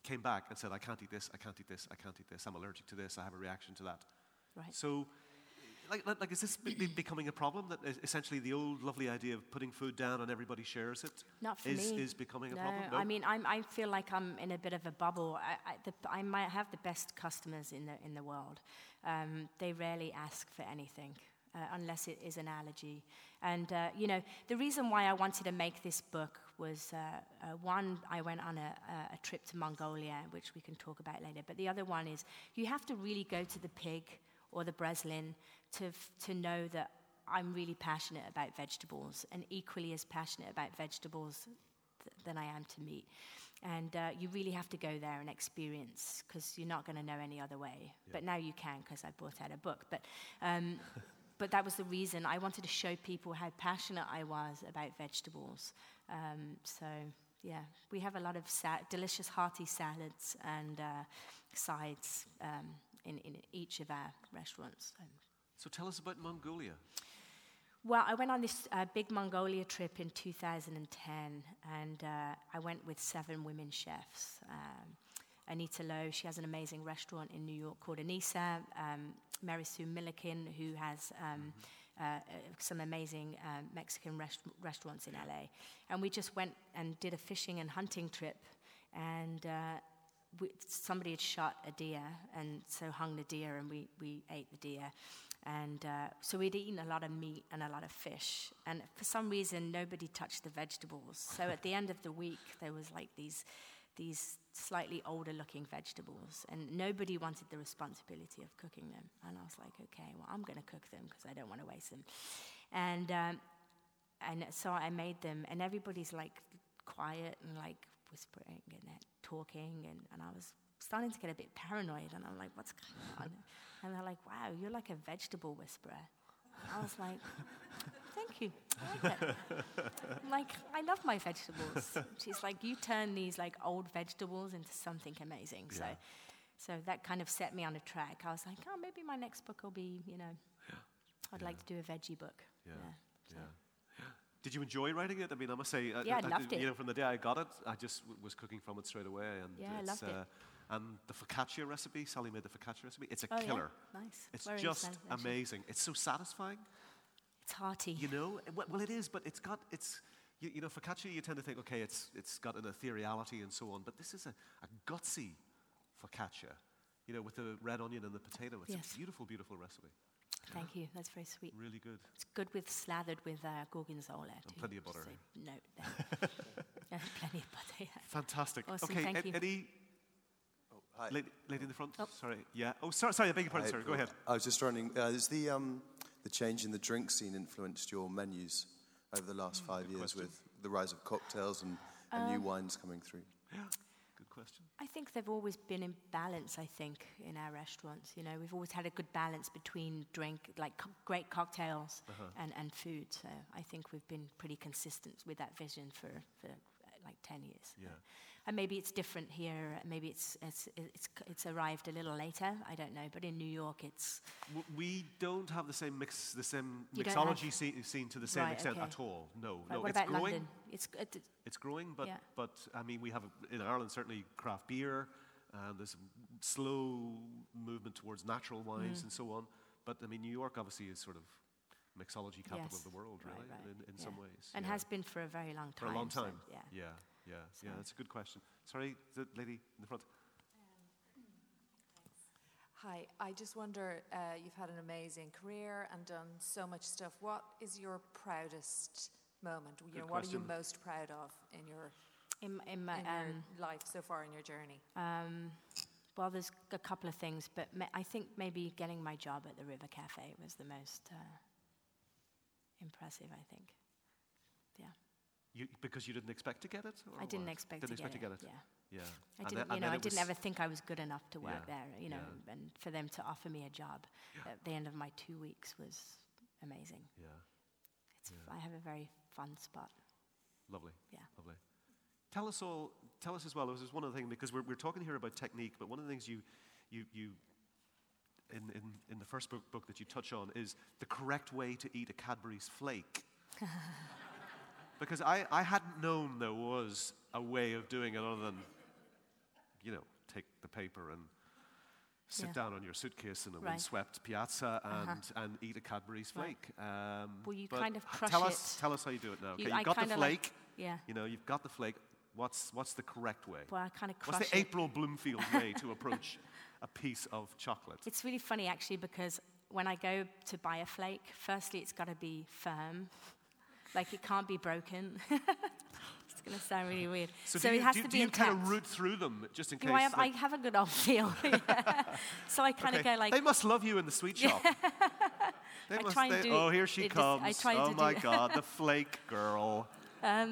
came back and said, "I can't eat this, I can't eat this, I can't eat this. I'm allergic to this. I have a reaction to that." Right. So like, like, like, is this be- be- becoming a problem that essentially the old lovely idea of putting food down and everybody shares it Not for is, me. is becoming a no, problem? I mean, I'm, I feel like I'm in a bit of a bubble. I, I, the, I might have the best customers in the, in the world. Um, they rarely ask for anything. Uh, unless it is an allergy. And, uh, you know, the reason why I wanted to make this book was uh, uh, one, I went on a, a, trip to Mongolia, which we can talk about later. But the other one is you have to really go to the pig or the breslin to, f- to know that I'm really passionate about vegetables and equally as passionate about vegetables th- than I am to meat. And uh, you really have to go there and experience because you're not going to know any other way. But now you can because I brought out a book. But, um, *laughs* but that was the reason I wanted to show people how passionate I was about vegetables. Um, so, yeah, we have a lot of sa- delicious, hearty salads and uh, sides um, in, in each of our restaurants. Um, So tell us about Mongolia. well, I went on this uh, big Mongolia trip in 2010, and uh, I went with seven women chefs. Um, Anita Lo, she has an amazing restaurant in New York called Annisa. Um, Mary Sue Milliken, who has um, uh, uh, some amazing uh, Mexican rest- restaurants in LA. And we just went and did a fishing and hunting trip, and uh, we, somebody had shot a deer, and so hung the deer, and we, we ate the deer. And uh, so we'd eaten a lot of meat and a lot of fish. And for some reason, nobody touched the vegetables. So at the end of the week, there was like these, these slightly older looking vegetables. And nobody wanted the responsibility of cooking them. And I was like, okay, well, I'm going to cook them because I don't want to waste them. And, um, and so I made them, and everybody's like quiet and like whispering and talking. And, and I was starting to get a bit paranoid. And I'm like, what's going on? And they're like, wow, you're like a vegetable whisperer. I was like, thank you. I like it. Like, I love my vegetables. She's like, you turn these like old vegetables into something amazing. So, Yeah. so that kind of set me on a track. I was like, oh, maybe my next book will be, you know, I'd like to do a veggie book. Yeah. so. Yeah. Did you enjoy writing it? I mean, I must say, Yeah, I I, loved You it. know, from the day I got it, I just w- was cooking from it straight away. And Yeah, I it's, loved it. uh, And the focaccia recipe, Sally made the focaccia recipe. It's a Oh, yeah. killer. Nice. It's Very just amazing. It's so satisfying. It's hearty. You know, well, well, it is, but it's got it's. You, you know, focaccia. You tend to think, okay, it's it's got an ethereality and so on, but this is a, a gutsy focaccia. You know, with the red onion and the potato. It's Yes. a beautiful, beautiful recipe. Thank you. That's very sweet. Really good. It's good with slathered with uh, gorgonzola. Too, plenty of just butter. a Note *laughs* there. Yeah, plenty of butter. Yeah. Fantastic. Awesome, okay, thank Ed- you. Eddie, Hi. lady, lady in the front. Oh. Sorry. Yeah. Oh, sorry. Sorry. I beg your pardon. Hi, Sorry. Go ahead. I was just wondering, uh, has the, um, the change in the drink scene influenced your menus over the last five years question. with the rise of cocktails and, and new wines coming through? *gasps* Question. I think they've always been in balance, I think, in our restaurants. You know, we've always had a good balance between drink, like co- great cocktails Uh-huh. and, and food. So I think we've been pretty consistent with that vision for, for like 10 years. Yeah. And maybe it's different here. Maybe it's, it's, it's, it's arrived a little later. I don't know. But in New York, it's We don't have the same mix, the same You mixology scene, scene to the same Right, extent okay. at all. No, Right, no. what it's about growing. London? It's, it, It's growing, but Yeah. but I mean, we have in Ireland certainly craft beer. Uh, there's a slow movement towards natural wines Mm. and so on. But I mean, New York obviously is sort of mixology capital Yes. of the world, Right, really, right, in, in yeah. some ways. and yeah. has been for a very long time. for a long time. yeah. yeah, yeah, yeah. So- That's a good question. Sorry, the lady in the front. Hi, I just wonder uh, you've had an amazing career and done so much stuff. What is your proudest moment? You know, what are you most proud of in your, In, in my, in your um, life so far in your journey? um, well, there's a couple of things, but ma- I think maybe getting my job at the River Cafe was the most uh, impressive. I think. Yeah, You, because you didn't expect to get it? or I didn't what? expect didn't to expect get to it. get it. Yeah. Yeah. I didn't, then- you know, I didn't ever think I was good enough to work Yeah, there, you know, yeah. and for them to offer me a job at the end of my two weeks was amazing. Yeah. It's, I have a very fun spot. Lovely. Yeah. Lovely. Tell us all, tell us as well, this is one of the things, because we're, we're talking here about technique, but one of the things you, you, you in, in, in the first book, book that you touch on is the correct way to eat a Cadbury's flake. *laughs* because I, I hadn't known there was a way of doing it other than, you know, take the paper and sit Yeah. down on your suitcase in a Right. Uh-huh. windswept piazza and, and eat a Cadbury's Right. flake. Um, Well, you kind of crush tell Us, tell us how you do it now. You- Okay, you've got the kinda like- flake. yeah. You know, you've got the flake. What's, what's the correct way? Well, I kind of crush What's the it. April Bloomfield way to *laughs* approach a piece of chocolate? It's really funny actually because when I go to buy a flake, firstly it's got to be firm, like it can't be broken. *laughs* it's going to sound really weird. *laughs* So, do it you, has do, to do be you intact. kind of root through them just in case? Do I, have, I have a good old *laughs* feel. So I kind of okay, go like, they must love you in the sweet shop. they I must, try and they- do oh, here she just- comes. try oh my do- God, the flake girl.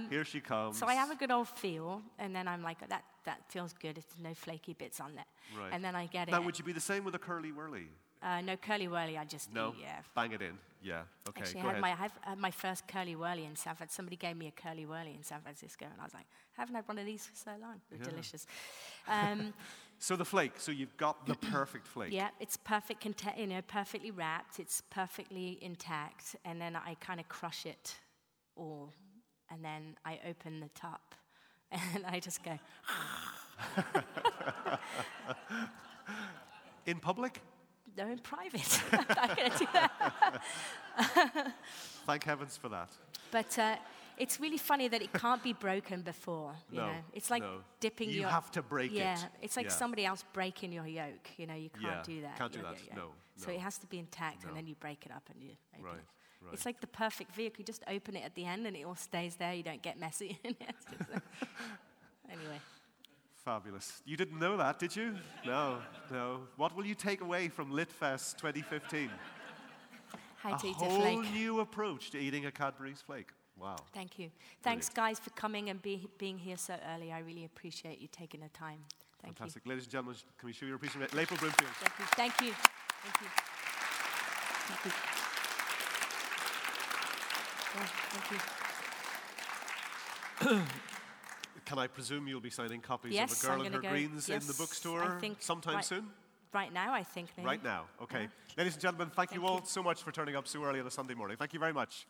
here she comes. so I have a good old feel, and then I'm like, that that feels good. It's no flaky bits on there. Right. And then I get Now, it. would you be the same with a curly whirly? uh, no curly whirly. I just No. eat, yeah. Bang it in. Yeah. Okay. Actually, I had my, I had my first curly whirly in San Francisco. Somebody gave me a curly whirly in San Francisco, and I was like, I haven't had one of these for so long. They're Yeah. delicious. *laughs* Um, So the flake. So you've got the *clears throat* perfect flake. yeah, it's perfect, conta- you know, perfectly wrapped. It's perfectly intact, and then I kind of crush it all, and then I open the top, *laughs* and I just go. *laughs* In public? No, in private. *laughs* I'm not going to do that. *laughs* Thank heavens for that. But uh, it's really funny that it can't be broken before. You No, know, it's like no. dipping You your. have to break it. yeah, it's like Yeah. somebody else breaking your yolk. You know, you can't Yeah, do that. can't do that, no, yolk. So it has to be intact, No. and then you break it up and you open Right, it. right. It's like the perfect vehicle. You just open it at the end, and it all stays there. You don't get messy. *laughs* in it. It's just like- anyway, Fabulous. You didn't know that, did you? No, no. What will you take away from Litfest 2015? how a eat a whole flake. new approach to eating a Cadbury's flake. Wow. Thank you. Thanks, guys, for coming and be, being here so early. I really appreciate you taking the time. Thank Fantastic. Ladies and gentlemen, can we show your appreciation? April Bloomfield. you. Thank you. Thank you. Thank you. Thank you. Yeah, *clears throat* thank you. Can I presume you'll be signing copies Yes, of A Girl and Her go- Greens in the bookstore I think sometime right- soon? Right now, I think. Maybe. Right now. Okay. Ladies and gentlemen, thank, you all you. so much for turning up so early on a Sunday morning. Thank you very much.